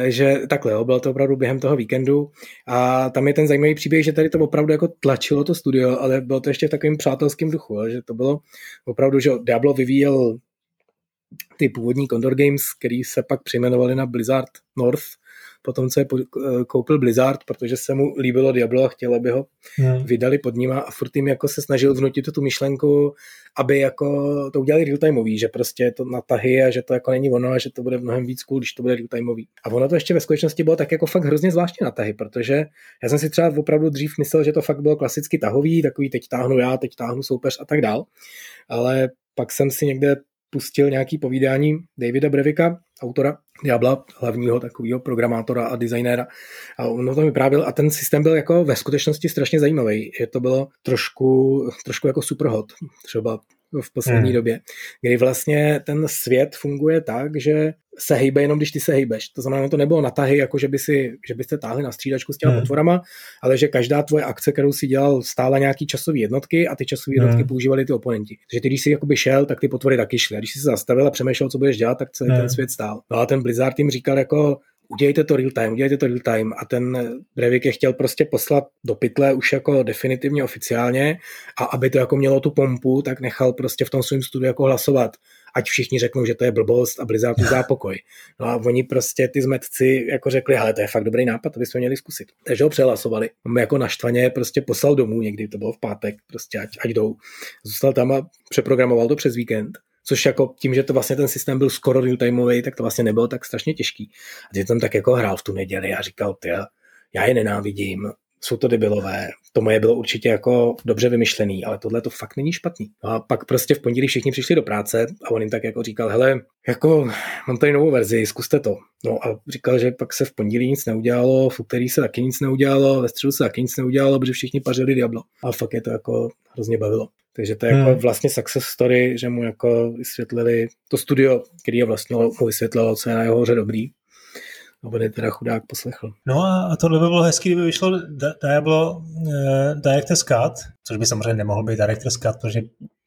že takhle, jo, bylo to opravdu během toho víkendu a tam je ten zajímavý příběh, že tady to opravdu jako tlačilo to studio, ale bylo to ještě v takovým přátelským duchu, jo, že to bylo opravdu, že Diablo vyvíjel ty původní Condor Games, který se pak přejmenovali na Blizzard North, potom co je eh, koupil Blizzard, protože se mu líbilo Diablo a chtěl, aby ho hmm. vydali pod nima a furt jim jako se snažil vnutit tu myšlenku, aby jako to udělali real-timeový, že prostě to na tahy a že to jako není ono a že to bude mnohem víc cool, když to bude real-timeový. A ono to ještě ve skutečnosti bylo tak jako fakt hrozně zvláštně na tahy, protože já jsem si třeba opravdu dřív myslel, že to fakt bylo klasicky tahový, takový teď táhnu já, teď táhnu soupeř a tak dál. Ale pak jsem si někde pustil nějaký povídání Davida Brevika, autora Diabla, hlavního takového programátora a designéra. A on to vyprávěl a ten systém byl jako ve skutečnosti strašně zajímavý. Je to bylo trošku, trošku jako superhot. Třeba v poslední hmm. době, kdy vlastně ten svět funguje tak, že se hejbe jenom, když ty se hejbeš. To znamená, to nebylo natahy, jako že, by si, že byste táhli na střídačku s těma hmm. potvorama, ale že každá tvoje akce, kterou si dělal, stála nějaký časové jednotky a ty časové jednotky hmm. používali ty oponenti. Takže ty, když si jakoby šel, tak ty potvory taky šly. A když jsi se zastavil a přemýšlel, co budeš dělat, tak celý hmm. ten svět stál. No a ten Blizzard jim říkal jako, udělejte to real time, udělejte to real time a ten Brevik je chtěl prostě poslat do pytle už jako definitivně oficiálně a aby to jako mělo tu pompu, tak nechal prostě v tom svém studiu jako hlasovat ať všichni řeknou, že to je blbost a Blizzard dá pokoj. No a oni prostě ty zmetci jako řekli, ale to je fakt dobrý nápad, to bychom měli zkusit. Takže ho přehlasovali. On jako naštvaně prostě poslal domů někdy, to bylo v pátek, prostě ať, ať jdou. Zůstal tam a přeprogramoval to přes víkend což jako tím, že to vlastně ten systém byl skoro real timeový, tak to vlastně nebylo tak strašně těžký. A ty tam tak jako hrál v tu neděli a říkal, ty, já je nenávidím, jsou to debilové, to moje bylo určitě jako dobře vymyšlený, ale tohle to fakt není špatný. No a pak prostě v pondělí všichni přišli do práce a on jim tak jako říkal, hele, jako mám tady novou verzi, zkuste to. No a říkal, že pak se v pondělí nic neudělalo, v úterý se taky nic neudělalo, ve středu se taky nic neudělalo, protože všichni pařili Diablo. A fakt je to jako hrozně bavilo. Takže to je jako hmm. vlastně success story, že mu jako vysvětlili to studio, který je vlastně mu vysvětlilo, co je na jeho hře dobrý bude teda chudák poslechl. No a tohle by bylo hezký, kdyby vyšlo Diablo uh, Director's Cut, což by samozřejmě nemohl být Director's Cut, protože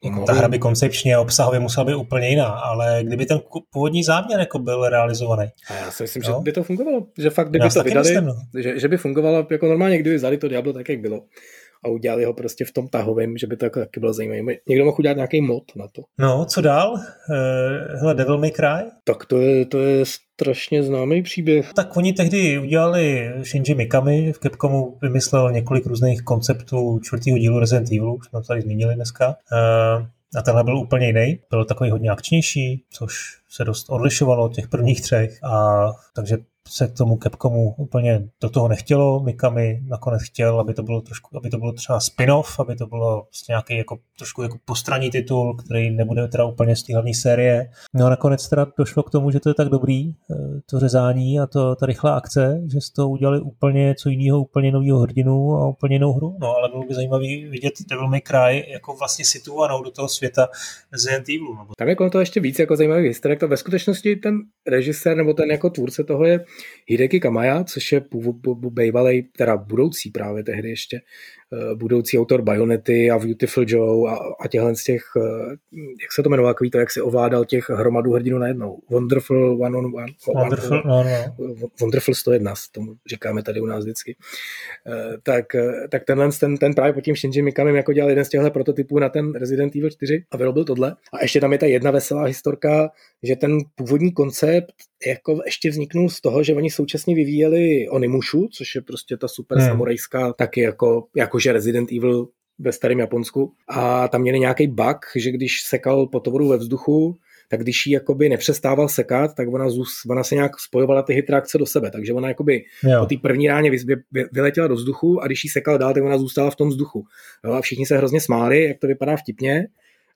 jako ta hra by koncepčně a obsahově musela být úplně jiná, ale kdyby ten původní záměr jako byl realizovaný. A já si myslím, no. že by to fungovalo. Že fakt, kdyby já to vydali, myslím, no. že, že, by fungovalo jako normálně, kdyby vzali to Diablo tak, jak bylo a udělali ho prostě v tom tahovém, že by to jako taky bylo zajímavé. Někdo mohl udělat nějaký mod na to. No, co dál? Uh, hele, Devil May Cry? Tak to je, to je strašně známý příběh. Tak oni tehdy udělali Shinji Mikami, v Capcomu vymyslel několik různých konceptů čtvrtého dílu Resident Evil, už jsme to tady zmínili dneska. Uh, a tenhle byl úplně jiný, byl takový hodně akčnější, což se dost odlišovalo od těch prvních třech, a takže se k tomu Capcomu úplně do toho nechtělo. Mikami nakonec chtěl, aby to bylo trošku, aby to bylo třeba spin-off, aby to bylo prostě nějaký jako trošku jako postranní titul, který nebude teda úplně z té hlavní série. No a nakonec teda došlo k tomu, že to je tak dobrý, eh, to řezání a to, ta rychlá akce, že z toho udělali úplně něco jiného, úplně nového hrdinu a úplně jinou hru. No ale bylo by zajímavý vidět Devil May Cry jako vlastně situovanou do toho světa Resident Evil. Nebo... Tam je to ještě víc jako zajímavý historek. To ve skutečnosti ten režisér nebo ten jako tvůrce toho je Hideki Kamaya, což je bývalý, teda budoucí právě tehdy ještě, budoucí autor Bajonety a Beautiful Joe a, a těchhle z těch, eh, jak se to jmenovalo, to, jak si ovládal těch hromadů hrdinů najednou. Wonderful One on One. Wonderful, one, no, no. Wonderful 101, tomu říkáme tady u nás vždycky. Eh, tak, tak tenhle, ten, ten právě pod tím Shinji Mikamim jako dělal jeden z těchto prototypů na ten Resident Evil 4 a vyrobil tohle. A ještě tam je ta jedna veselá historka, že ten původní koncept jako ještě vzniknul z toho, že oni současně vyvíjeli Onimushu, což je prostě ta super hmm. samurajská, taky jako, jakože Resident Evil ve starém Japonsku. A tam měli nějaký bug, že když sekal potovoru ve vzduchu, tak když ji jakoby nepřestával sekat, tak ona, zus, ona se nějak spojovala ty hitreakce do sebe, takže ona jakoby jo. po té první ráně vy, vy, vyletěla do vzduchu a když ji sekal dál, tak ona zůstala v tom vzduchu. Jo, a všichni se hrozně smáli, jak to vypadá vtipně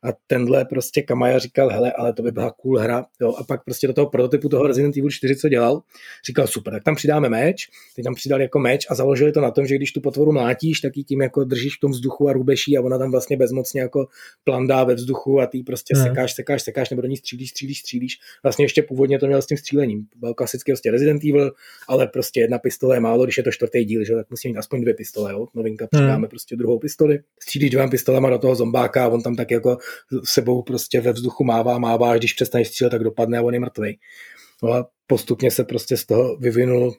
a tenhle prostě Kamaja říkal, hele, ale to by byla cool hra. Jo, a pak prostě do toho prototypu toho Resident Evil 4, co dělal, říkal, super, tak tam přidáme meč, teď tam přidali jako meč a založili to na tom, že když tu potvoru mlátíš, tak ji tím jako držíš v tom vzduchu a rubeší a ona tam vlastně bezmocně jako plandá ve vzduchu a ty prostě hmm. sekáš, sekáš, sekáš, nebo do ní střílíš, střílíš, střílíš. Vlastně ještě původně to měl s tím střílením. Byl klasický prostě Resident Evil, ale prostě jedna pistole je málo, když je to čtvrtý díl, že tak musí mít aspoň dvě pistole, jo. Novinka, přidáme hmm. prostě druhou pistoli, střílíš dvěma pistolema do toho zombáka a on tam tak jako sebou prostě ve vzduchu mává, mává, a když přestaneš střílet, tak dopadne a on je mrtvý. No a postupně se prostě z toho vyvinul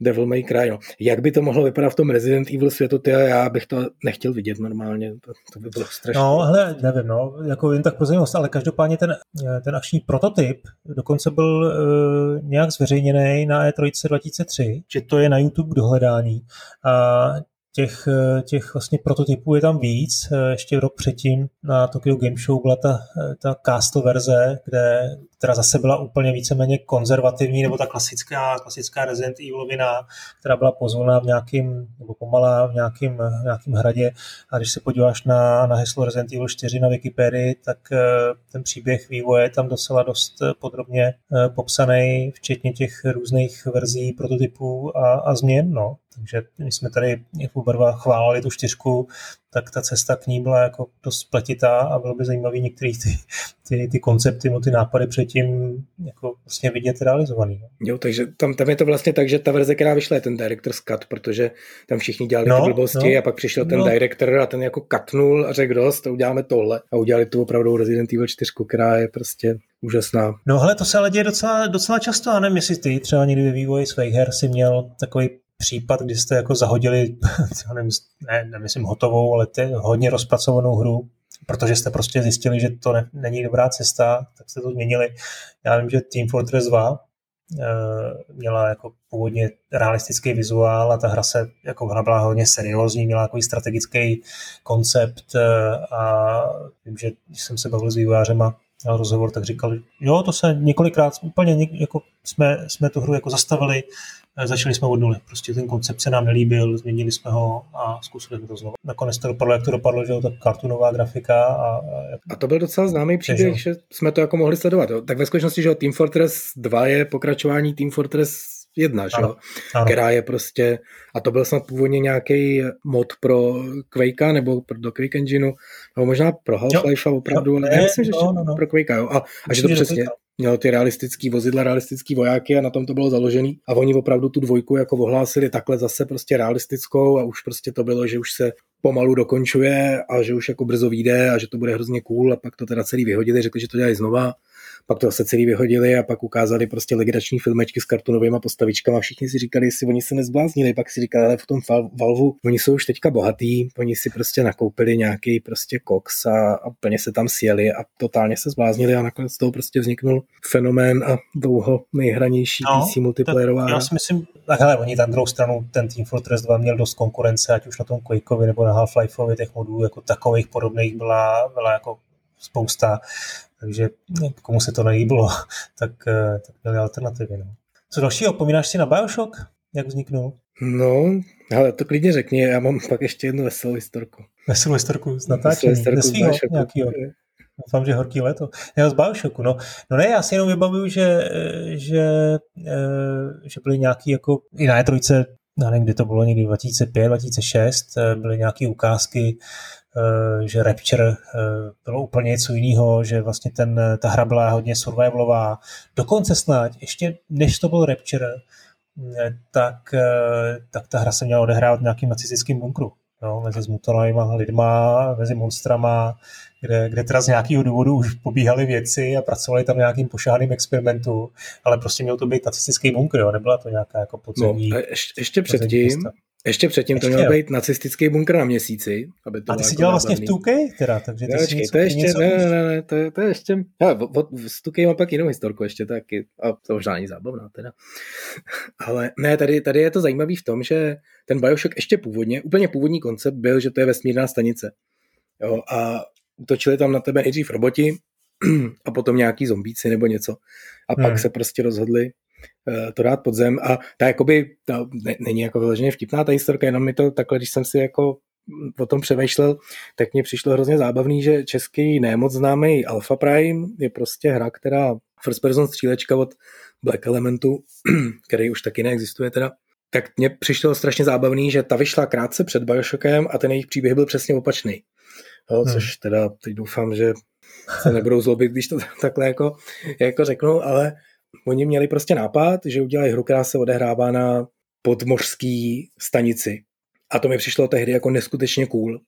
Devil May Cry. No. Jak by to mohlo vypadat v tom Resident Evil světu, ty, já bych to nechtěl vidět normálně, to, to by bylo strašné. No, hele, nevím, no, jako jen tak pro ale každopádně ten, ten akční prototyp dokonce byl uh, nějak zveřejněný na E3 2003, že to je na YouTube dohledání. A těch, eh, těch vlastně prototypů je tam víc. Eh, ještě rok předtím na Tokyo Game Show byla ta, eh, ta casto verze, kde která zase byla úplně víceméně konzervativní, nebo ta klasická, klasická Resident Evilovina, která byla pozvolná v nějakým, nebo pomalá v nějakým, nějakým hradě. A když se podíváš na, na heslo Resident Evil 4 na Wikipedii, tak eh, ten příběh vývoje je tam docela dost podrobně eh, popsaný, včetně těch různých verzí, prototypů a, a změn. No. Takže my jsme tady v Uberva chválili tu čtyřku, tak ta cesta k ní byla jako dost spletitá a bylo by zajímavý některé ty, ty, ty koncepty, ty nápady předtím jako vlastně vidět realizovaný. No. Jo, takže tam, tam, je to vlastně tak, že ta verze, která vyšla, je ten Director's Cut, protože tam všichni dělali no, ty blbosti no, a pak přišel ten no. director a ten jako katnul a řekl dost, uděláme tohle a udělali tu opravdu Resident Evil 4, která je prostě úžasná. No hele, to se ale děje docela, docela často, a nevím, jestli ty třeba někdy ve vývoji svých her si měl takový případ, kdy jste jako zahodili, nevím, ne, nemyslím hotovou, ale ty, hodně rozpracovanou hru, protože jste prostě zjistili, že to ne, není dobrá cesta, tak jste to změnili. Já vím, že Team Fortress 2 uh, eh, měla jako původně realistický vizuál a ta hra se jako hra byla hodně seriózní, měla takový strategický koncept uh, a vím, že když jsem se bavil s vývojářem a měl rozhovor, tak říkal, jo, to se několikrát úplně jako jsme, jsme tu hru jako zastavili, Eh, začali jsme od nuly. Prostě ten koncept se nám nelíbil, změnili jsme ho a zkusili jsme to znovu. Nakonec to dopadlo, jak to dopadlo, že jo, tak kartunová grafika. A, a to byl docela známý příběh, že jsme to jako mohli sledovat. Jo. Tak ve skutečnosti, že jo, Team Fortress 2 je pokračování Team Fortress jedna, že jo? která je prostě, a to byl snad původně nějaký mod pro Quake nebo pro, do Quake Engineu, nebo možná pro Half-Life opravdu, jo, ale ne, já myslím, že no, no, no. pro Quake, jo. A, a že to přesně, mělo ty realistický vozidla, realistický vojáky a na tom to bylo založený. A oni opravdu tu dvojku jako ohlásili takhle zase prostě realistickou a už prostě to bylo, že už se pomalu dokončuje a že už jako brzo vyjde a že to bude hrozně cool a pak to teda celý vyhodili, řekli, že to dělají znova pak to zase celý vyhodili a pak ukázali prostě legrační filmečky s kartonovými postavičkami a všichni si říkali, jestli oni se nezbláznili, pak si říkali, ale v tom Valvu, oni jsou už teďka bohatý, oni si prostě nakoupili nějaký prostě koks a, a plně se tam sjeli a totálně se zbláznili a nakonec z toho prostě vzniknul fenomén a dlouho nejhranější no, PC multiplayerová. Já si myslím, tak hele, oni tam druhou stranu, ten Team Fortress 2 měl dost konkurence, ať už na tom Quakeovi nebo na Half-Lifeovi těch modů, jako takových podobných byla, byla jako spousta. Takže komu se to nelíbilo, tak, eh, tak měli alternativy. No. Co dalšího, pomínáš si na Bioshock? Jak vzniknul? No, ale to klidně řekni, já mám pak ještě jednu veselou historku. Veselou historku z natáčení, ze nějakýho. Doufám, že horký leto. Já z Bioshocku, no. No ne, já si jenom vybavuju, že, že, eh, že byly nějaký jako, i na E3, já nevím, kdy to bylo, někdy 2005, 2006, eh, byly nějaké ukázky Eh, že Rapture eh, bylo úplně něco jiného, že vlastně ten, ta hra byla hodně survivalová. Dokonce snad, ještě než to byl Rapture, eh, tak, tak ta hra se měla odehrávat v nějakým nacistickým bunkru. No, mezi zmutovanými lidma, mezi monstrama, kde, kde teda z nějakého důvodu už pobíhaly věci a pracovali tam nějakým pošádným experimentu, ale prostě měl to být nacistický bunkr, jo? nebyla to nějaká jako podzemní... No, ještě, ještě předtím, ještě předtím ještě to měl být nacistický bunkr na měsíci. Aby to a ty jsi jako dělal vlastně v 2K teda, takže ty ne, jsi to ještě, ne, ne, ne, ne, to, je, to je ještě, já, s 2K mám pak jinou historku ještě taky, a to možná není zábavná teda. Ale ne, tady, tady je to zajímavý v tom, že ten Bioshock ještě původně, úplně původní koncept byl, že to je vesmírná stanice. Jo, a točili tam na tebe nejdřív roboti a potom nějaký zombíci nebo něco. A pak hmm. se prostě rozhodli, to dát pod zem a ta jakoby, ta ne, není jako vyloženě vtipná ta historka, jenom mi to takhle, když jsem si jako o tom přemýšlel, tak mně přišlo hrozně zábavný, že český nemoc známý Alpha Prime je prostě hra, která first person střílečka od Black Elementu, který už taky neexistuje teda, tak mně přišlo strašně zábavný, že ta vyšla krátce před Bioshockem a ten jejich příběh byl přesně opačný. Jo, hmm. což teda teď doufám, že se nebudou zlobit, když to takhle jako, jako řeknu, ale Oni měli prostě nápad, že udělají hru, která se odehrává na podmořský stanici. A to mi přišlo tehdy jako neskutečně cool.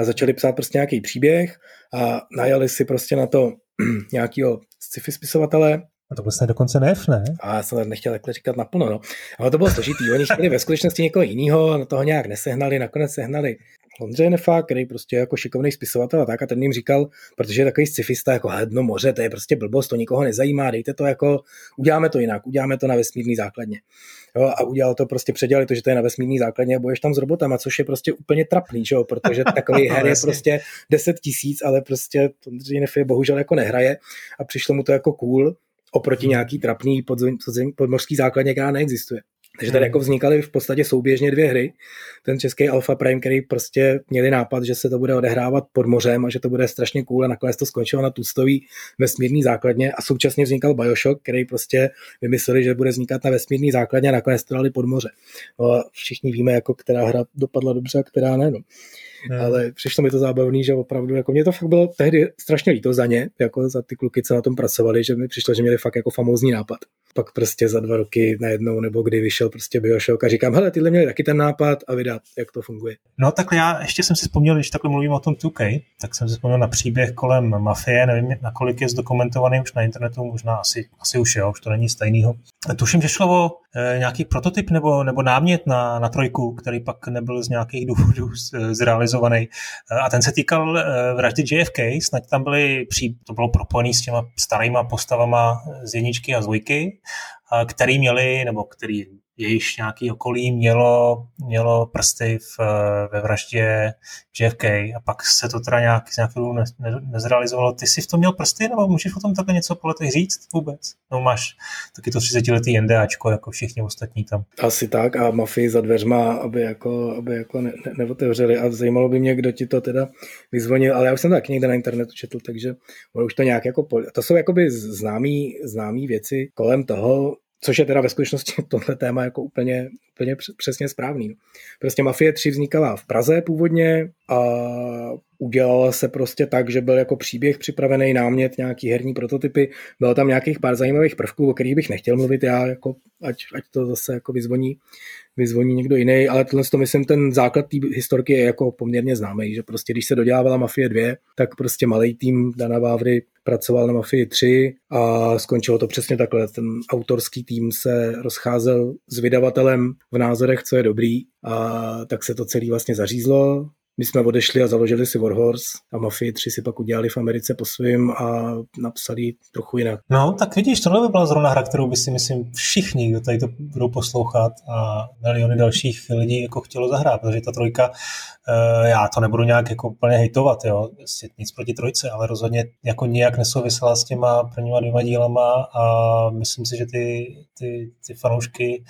A začali psát prostě nějaký příběh a najali si prostě na to nějakého sci-fi spisovatele, a to vlastně dokonce nef, ne? A já jsem nechtěl takhle říkat naplno, no. Ale to bylo složitý. Oni chtěli ve skutečnosti někoho jiného, na toho nějak nesehnali, nakonec sehnali Ondřej Nefa, který prostě jako šikovný spisovatel a tak a ten jim říkal, protože je takový scifista, jako dno moře, to je prostě blbost, to nikoho nezajímá, dejte to jako, uděláme to jinak, uděláme to na vesmírný základně. Jo, a udělal to prostě, předělali to, že to je na vesmírný základně a boješ tam s robotama, což je prostě úplně trapný, že jo, protože takový her je prostě 10 tisíc, ale prostě Ondřej je bohužel jako nehraje a přišlo mu to jako cool oproti nějaký trapný podzem, podzem, podmořský základně, která neexistuje. Takže tady hmm. jako vznikaly v podstatě souběžně dvě hry. Ten český Alpha Prime, který prostě měli nápad, že se to bude odehrávat pod mořem a že to bude strašně cool a nakonec to skončilo na tustový vesmírný základně a současně vznikal Bioshock, který prostě vymysleli, že bude vznikat na vesmírný základně a nakonec to dali pod moře. No a všichni víme, jako která hra dopadla dobře a která ne. No. Hmm. Ale přišlo mi to zábavný, že opravdu, jako mě to fakt bylo tehdy strašně líto za ně, jako za ty kluky, co na tom pracovali, že mi přišlo, že měli fakt jako famózní nápad. Pak prostě za dva roky najednou, nebo kdy vyšel prostě Bioshock a říkám, hele, tyhle měli taky ten nápad a vydat, jak to funguje. No takhle já ještě jsem si vzpomněl, když takhle mluvím o tom 2K, tak jsem si vzpomněl na příběh kolem Mafie, nevím, nakolik je zdokumentovaný už na internetu, možná asi, asi už jo, už to není stejného. Tuším, že šlo o e, nějaký prototyp nebo, nebo námět na, na trojku, který pak nebyl z nějakých důvodů zrealizovaný. E, a ten se týkal e, vraždy JFK, snad tam byly, pří, to bylo propojené s těma starýma postavama z jedničky a z dvojky, který měli, nebo který jejíž nějaký okolí mělo, mělo prsty v, ve vraždě JFK a pak se to teda nějak z nějakého ne, ne, nezrealizovalo. Ty jsi v tom měl prsty, nebo můžeš o tom takhle něco po letech říct vůbec? No máš taky to 30 letý NDAčko, jako všichni ostatní tam. Asi tak a mafii za dveřma, aby jako, aby jako ne, ne, neotevřeli a zajímalo by mě, kdo ti to teda vyzvonil, ale já už jsem to taky někde na internetu četl, takže už to nějak jako, to jsou jakoby známý, známý věci kolem toho, což je teda ve skutečnosti tohle téma jako úplně, úplně přesně správný. Prostě Mafie 3 vznikala v Praze původně a udělala se prostě tak, že byl jako příběh připravený námět, nějaký herní prototypy, bylo tam nějakých pár zajímavých prvků, o kterých bych nechtěl mluvit já, jako ať, ať to zase jako vyzvoní, vyzvoní někdo jiný, ale tohle to myslím, ten základ té historky je jako poměrně známý, že prostě když se dodělávala Mafie 2, tak prostě malý tým Dana Vávry pracoval na Mafii 3 a skončilo to přesně takhle. Ten autorský tým se rozcházel s vydavatelem v názorech, co je dobrý a tak se to celé vlastně zařízlo my jsme odešli a založili si Warhorse a Mafii 3 si pak udělali v Americe po svým a napsali trochu jinak. No, tak vidíš, tohle by byla zrovna hra, kterou by si myslím všichni, kdo tady to budou poslouchat a miliony dalších lidí jako chtělo zahrát, protože ta trojka, eh, já to nebudu nějak jako úplně hejtovat, jo, nic proti trojce, ale rozhodně jako nějak nesouvisela s těma prvníma dvěma dílama a myslím si, že ty, ty, ty fanoušky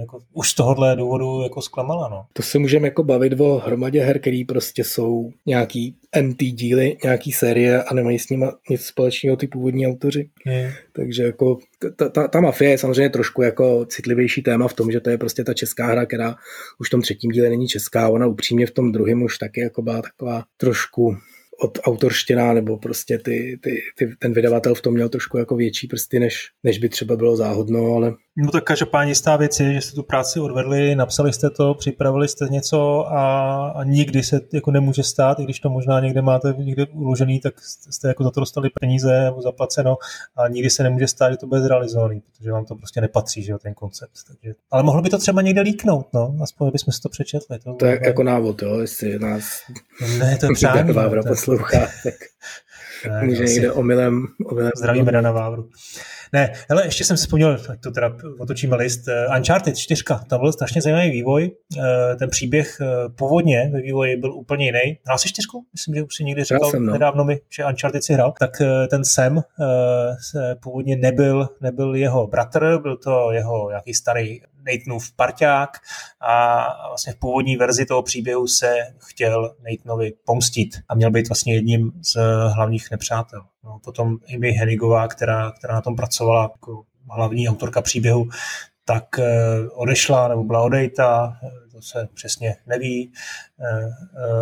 jako už z tohohle důvodu jako zklamala. No. To se můžeme jako bavit o hromadě her, který prostě jsou nějaký NT díly, nějaký série a nemají s nimi nic společného ty původní autoři. Hmm. Takže jako ta, ta, ta mafie je samozřejmě trošku jako citlivější téma v tom, že to je prostě ta česká hra, která už v tom třetím díle není česká, ona upřímně v tom druhém už taky jako byla taková trošku od autorština, nebo prostě ty, ty, ty, ten vydavatel v tom měl trošku jako větší prsty, než, než by třeba bylo záhodno, ale No tak každopádně jistá věc je, že jste tu práci odvedli, napsali jste to, připravili jste něco a, a nikdy se jako nemůže stát, i když to možná někde máte někde uložený, tak jste jako za to dostali peníze nebo zaplaceno a nikdy se nemůže stát, že to bude zrealizovaný, protože vám to prostě nepatří, že jo, ten koncept. Takže, ale mohlo by to třeba někde líknout, no, aspoň bychom si to přečetli. To, to je jako návod, jo, jestli nás ne, to je přání. Poslouchá, tak ne, může někde omylem, omylem. Zdravíme Dana Vávru. Ne, hele, ještě jsem si vzpomněl, to teda otočíme list, uh, Uncharted 4, tam byl strašně zajímavý vývoj, uh, ten příběh uh, původně ve vývoji byl úplně jiný. Hrál jsi čtyřku? Myslím, že už si někdy říkal jsem, no. nedávno mi, že Uncharted si hrál. Tak ten Sam původně nebyl, nebyl jeho bratr, byl to jeho nějaký starý Nathanův parťák a vlastně v původní verzi toho příběhu se chtěl Nathanovi pomstit a měl být vlastně jedním z hlavních nepřátel. No, potom Amy Henigová, která, která na tom pracovala jako hlavní autorka příběhu, tak eh, odešla nebo byla odejta, se přesně neví eh,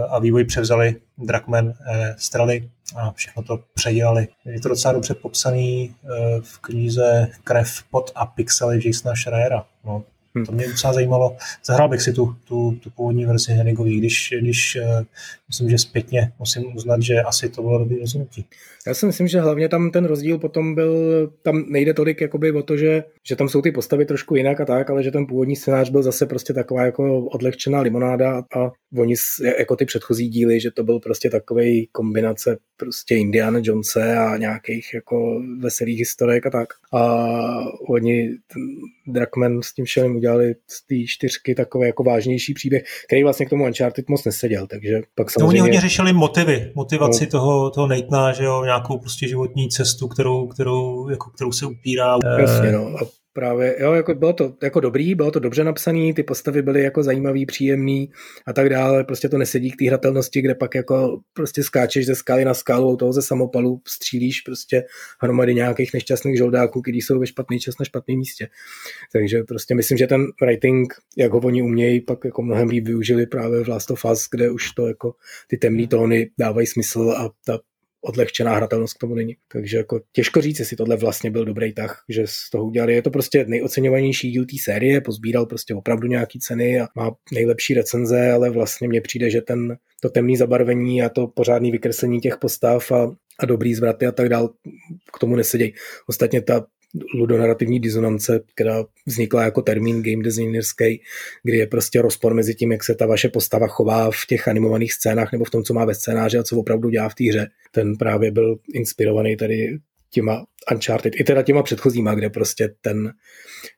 a vývoj převzali Drakman Strely a všechno to předělali. Je to docela dobře popsaný v knize Krev, pot a pixely Jasona Schreiera. No, Hmm. To mě docela zajímalo. Zahrál bych si tu, tu, tu původní verzi Henigový, když, když myslím, že zpětně musím uznat, že asi to bylo dobrý rozhodnutí. Já si myslím, že hlavně tam ten rozdíl potom byl, tam nejde tolik jakoby o to, že, že tam jsou ty postavy trošku jinak a tak, ale že ten původní scénář byl zase prostě taková jako odlehčená limonáda a oni jako ty předchozí díly, že to byl prostě takový kombinace prostě Indiana Jonese a nějakých jako veselých historiek a tak. A oni, ten Drakman s tím všem udělali z té čtyřky takový jako vážnější příběh, který vlastně k tomu Uncharted moc neseděl, takže pak samozřejmě... No, oni hodně řešili motivy, motivaci no. toho, toho Nathana, že jo, nějakou prostě životní cestu, kterou, kterou, jako, kterou se upírá. Jasně, no. A Právě, jo, jako bylo to jako dobrý, bylo to dobře napsaný, ty postavy byly jako zajímavý, příjemný a tak dále, prostě to nesedí k té hratelnosti, kde pak jako prostě skáčeš ze skály na skálu, toho ze samopalu střílíš prostě hromady nějakých nešťastných žoldáků, kteří jsou ve špatný čas na špatném místě. Takže prostě myslím, že ten writing, jak ho oni umějí, pak jako mnohem líp využili právě v Last of Us, kde už to jako ty temné tóny dávají smysl a ta odlehčená hratelnost k tomu není. Takže jako těžko říct, jestli tohle vlastně byl dobrý tah, že z toho udělali. Je to prostě nejoceňovanější díl té série, pozbíral prostě opravdu nějaký ceny a má nejlepší recenze, ale vlastně mně přijde, že ten, to temné zabarvení a to pořádné vykreslení těch postav a, a dobrý zvraty a tak dál k tomu nesedějí. Ostatně ta ludonarativní disonance, která vznikla jako termín game designerský, kdy je prostě rozpor mezi tím, jak se ta vaše postava chová v těch animovaných scénách nebo v tom, co má ve scénáři a co opravdu dělá v té hře. Ten právě byl inspirovaný tady těma Uncharted, i teda těma předchozíma, kde prostě ten,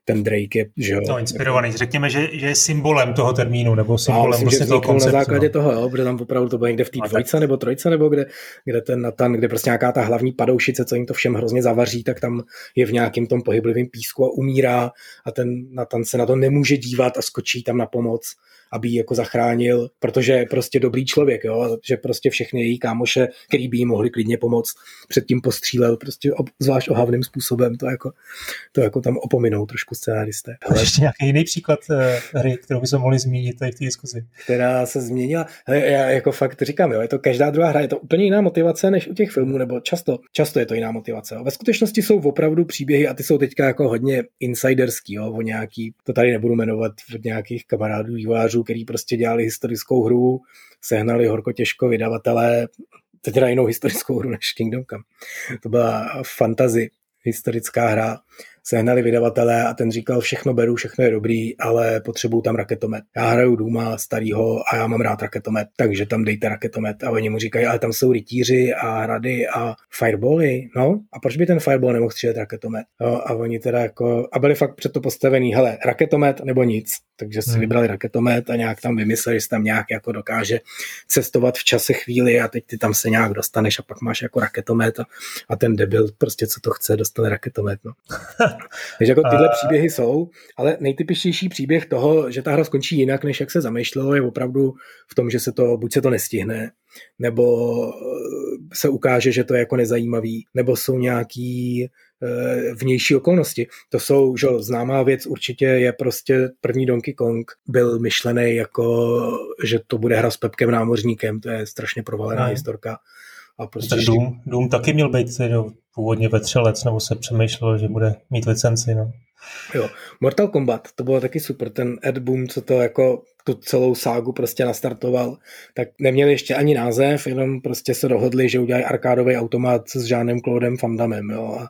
ten Drake je, že jo. No, inspirovaný. Řekněme, že, že je symbolem toho termínu, nebo symbolem myslím, vlastně toho konceptu. na základě no. toho, jo, protože tam opravdu to bylo někde v té dvojce nebo trojce, nebo kde, kde ten Nathan, kde prostě nějaká ta hlavní padoušice, co jim to všem hrozně zavaří, tak tam je v nějakém tom pohyblivém písku a umírá a ten Nathan se na to nemůže dívat a skočí tam na pomoc aby ji jako zachránil, protože je prostě dobrý člověk, jo? že prostě všechny její kámoše, který by jí mohli klidně pomoct, předtím postřílel prostě zvlášť ohavným způsobem, to jako, to jako tam opominou trošku scénaristé. Ale ještě nějaký jiný příklad uh, hry, kterou bychom mohli zmínit tady v té diskuzi. Která se změnila, já jako fakt říkám, jo, je to každá druhá hra, je to úplně jiná motivace než u těch filmů, nebo často, často je to jiná motivace. Ve skutečnosti jsou opravdu příběhy a ty jsou teďka jako hodně insiderský, jo, o nějaký, to tady nebudu jmenovat, od nějakých kamarádů, vývojářů, který prostě dělali historickou hru, sehnali horko těžko vydavatelé, teda jinou historickou hru než Kingdom Come. To byla fantazy historická hra, sehnali vydavatelé a ten říkal, všechno beru, všechno je dobrý, ale potřebuju tam raketomet. Já hraju Duma starýho a já mám rád raketomet, takže tam dejte raketomet. A oni mu říkají, ale tam jsou rytíři a hrady a firebally, no a proč by ten fireball nemohl střílet raketomet? No, a oni teda jako, a byli fakt před to postavený, hele, raketomet nebo nic. Takže si hmm. vybrali raketomet a nějak tam vymysleli, že tam nějak jako dokáže cestovat v čase chvíli a teď ty tam se nějak dostaneš a pak máš jako raketomet a, a ten debil prostě co to chce, dostane raketomet. No. Takže jako tyhle a... příběhy jsou, ale nejtypičtější příběh toho, že ta hra skončí jinak, než jak se zamýšlelo, je opravdu v tom, že se to, buď se to nestihne, nebo eh, se ukáže, že to je jako nezajímavý, nebo jsou nějaký eh, vnější okolnosti. To jsou, že známá věc určitě je prostě první Donkey Kong byl myšlený jako, že to bude hra s Pepkem námořníkem, to je strašně provalená no. historka. A prostě Doom, Doom taky měl být původně ve třelec, nebo se přemýšlelo, že bude mít licenci, no. Jo, Mortal Kombat, to bylo taky super, ten Ed Boom, co to jako tu celou ságu prostě nastartoval, tak neměli ještě ani název, jenom prostě se dohodli, že udělají arkádový automat s Žánem Claudem Fandamem, jo, a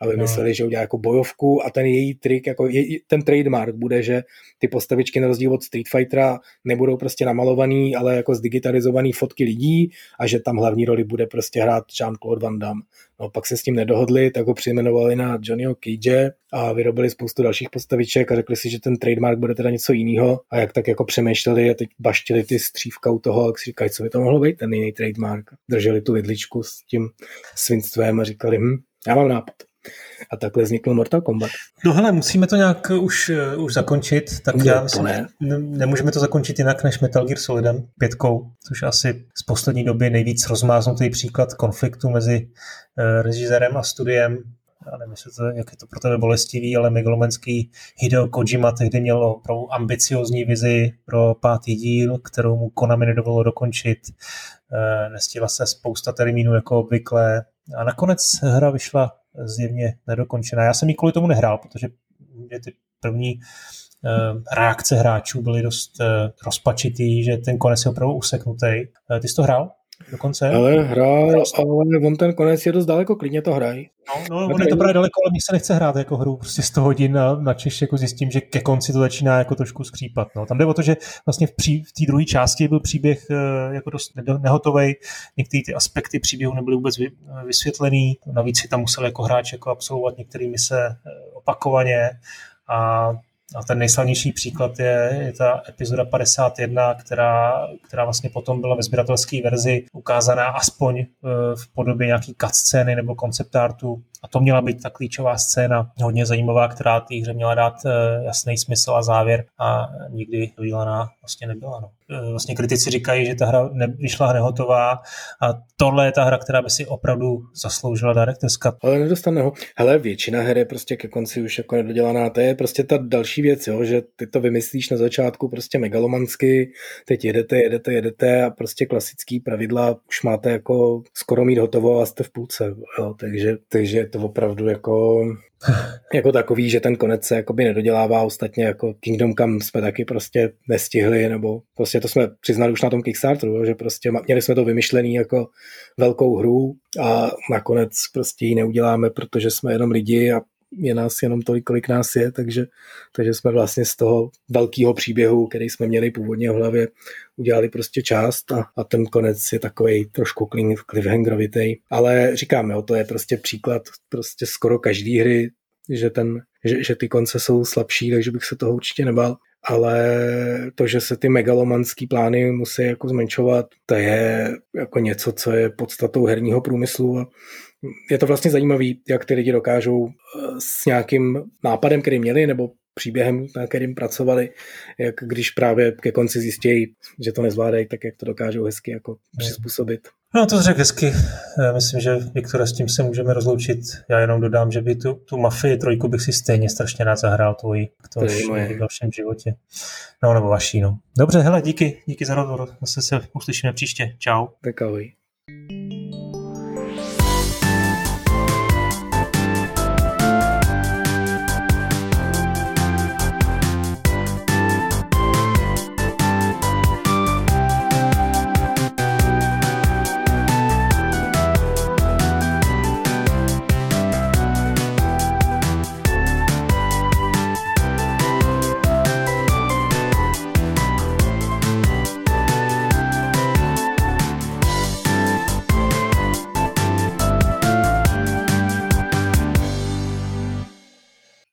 a vymysleli, no. že udělá jako bojovku a ten její trik, jako je, ten trademark bude, že ty postavičky na rozdíl od Street Fightera nebudou prostě namalovaný, ale jako zdigitalizovaný fotky lidí a že tam hlavní roli bude prostě hrát Jean-Claude Van Damme. No pak se s tím nedohodli, tak ho přejmenovali na Johnnyho Cage a vyrobili spoustu dalších postaviček a řekli si, že ten trademark bude teda něco jiného a jak tak jako přemýšleli a teď baštili ty střívka u toho, jak si říkají, co by to mohlo být, ten jiný trademark. Drželi tu vidličku s tím svinstvem a říkali, hm, já mám nápad. A takhle vznikl Mortal Kombat. No hele, musíme to nějak už, uh, už zakončit, tak no, já myslím, ne. nemůžeme to zakončit jinak než Metal Gear Solidem, pětkou, což asi z poslední doby nejvíc rozmáznutý příklad konfliktu mezi uh, režisérem a studiem. Já nevím, to, jak je to pro tebe bolestivý, ale megalomanský Hideo Kojima tehdy měl opravdu ambiciozní vizi pro pátý díl, kterou mu Konami nedovolilo dokončit. Uh, nestihla se spousta termínů jako obvykle. A nakonec hra vyšla zjevně nedokončená. Já jsem ji kvůli tomu nehrál, protože ty první uh, reakce hráčů byly dost uh, rozpačitý, že ten konec je opravdu useknutý. Uh, ty jsi to hrál? Dokonce. Ale hrál, ale on ten konec je dost daleko, klidně to hrají. No, no on je to právě daleko, ale mně se nechce hrát jako hru prostě 100 hodin na, na Češ, jako zjistím, že ke konci to začíná jako trošku skřípat. No. Tam jde o to, že vlastně v, pří, v té druhé části byl příběh uh, jako dost nehotový, některé ty aspekty příběhu nebyly vůbec vy, vysvětlený, navíc si tam musel jako hráč jako absolvovat některé mise eh, opakovaně a a ten nejslavnější příklad je, je ta epizoda 51, která, která vlastně potom byla ve sběratelské verzi ukázaná aspoň eh, v podobě nějaký cutscény nebo konceptártu a to měla být ta klíčová scéna, hodně zajímavá, která té hře měla dát eh, jasný smysl a závěr a nikdy dodělaná vlastně nebyla. No. Eh, vlastně kritici říkají, že ta hra vyšla nehotová a tohle je ta hra, která by si opravdu zasloužila Director's Cut. Ale nedostane ho. Hele, většina her je prostě ke konci už jako nedodělaná. To je prostě ta další věc, jo, že ty to vymyslíš na začátku prostě megalomansky, teď jedete, jedete, jedete a prostě klasický pravidla už máte jako skoro mít hotovo a jste v půlce. Jo, takže, takže to opravdu jako, jako takový, že ten konec se jakoby nedodělává. Ostatně jako Kingdom Come jsme taky prostě nestihli, nebo prostě to jsme přiznali už na tom Kickstarteru, že prostě měli jsme to vymyšlený jako velkou hru a nakonec prostě ji neuděláme, protože jsme jenom lidi a je nás jenom tolik, kolik nás je, takže, takže jsme vlastně z toho velkého příběhu, který jsme měli původně v hlavě, udělali prostě část a, a ten konec je takový trošku cliffhangerovitej. Ale říkám, jo, to je prostě příklad prostě skoro každý hry, že, ten, že, že ty konce jsou slabší, takže bych se toho určitě nebál ale to, že se ty megalomanský plány musí jako zmenšovat, to je jako něco, co je podstatou herního průmyslu a je to vlastně zajímavé, jak ty lidi dokážou eh, s nějakým nápadem, který měli, nebo příběhem, na kterým pracovali, jak když právě ke konci zjistějí, že to nezvládají, tak jak to dokážou hezky jako přizpůsobit. No to řekl hezky. Já myslím, že Viktor, s tím se můžeme rozloučit. Já jenom dodám, že by tu, tu Mafii trojku bych si stejně strašně rád zahrál tvoji, to v dalším životě. No nebo vaší, no. Dobře, hele, díky, díky za rozhovor. Zase se uslyšíme příště. Čau. Tak ahoj.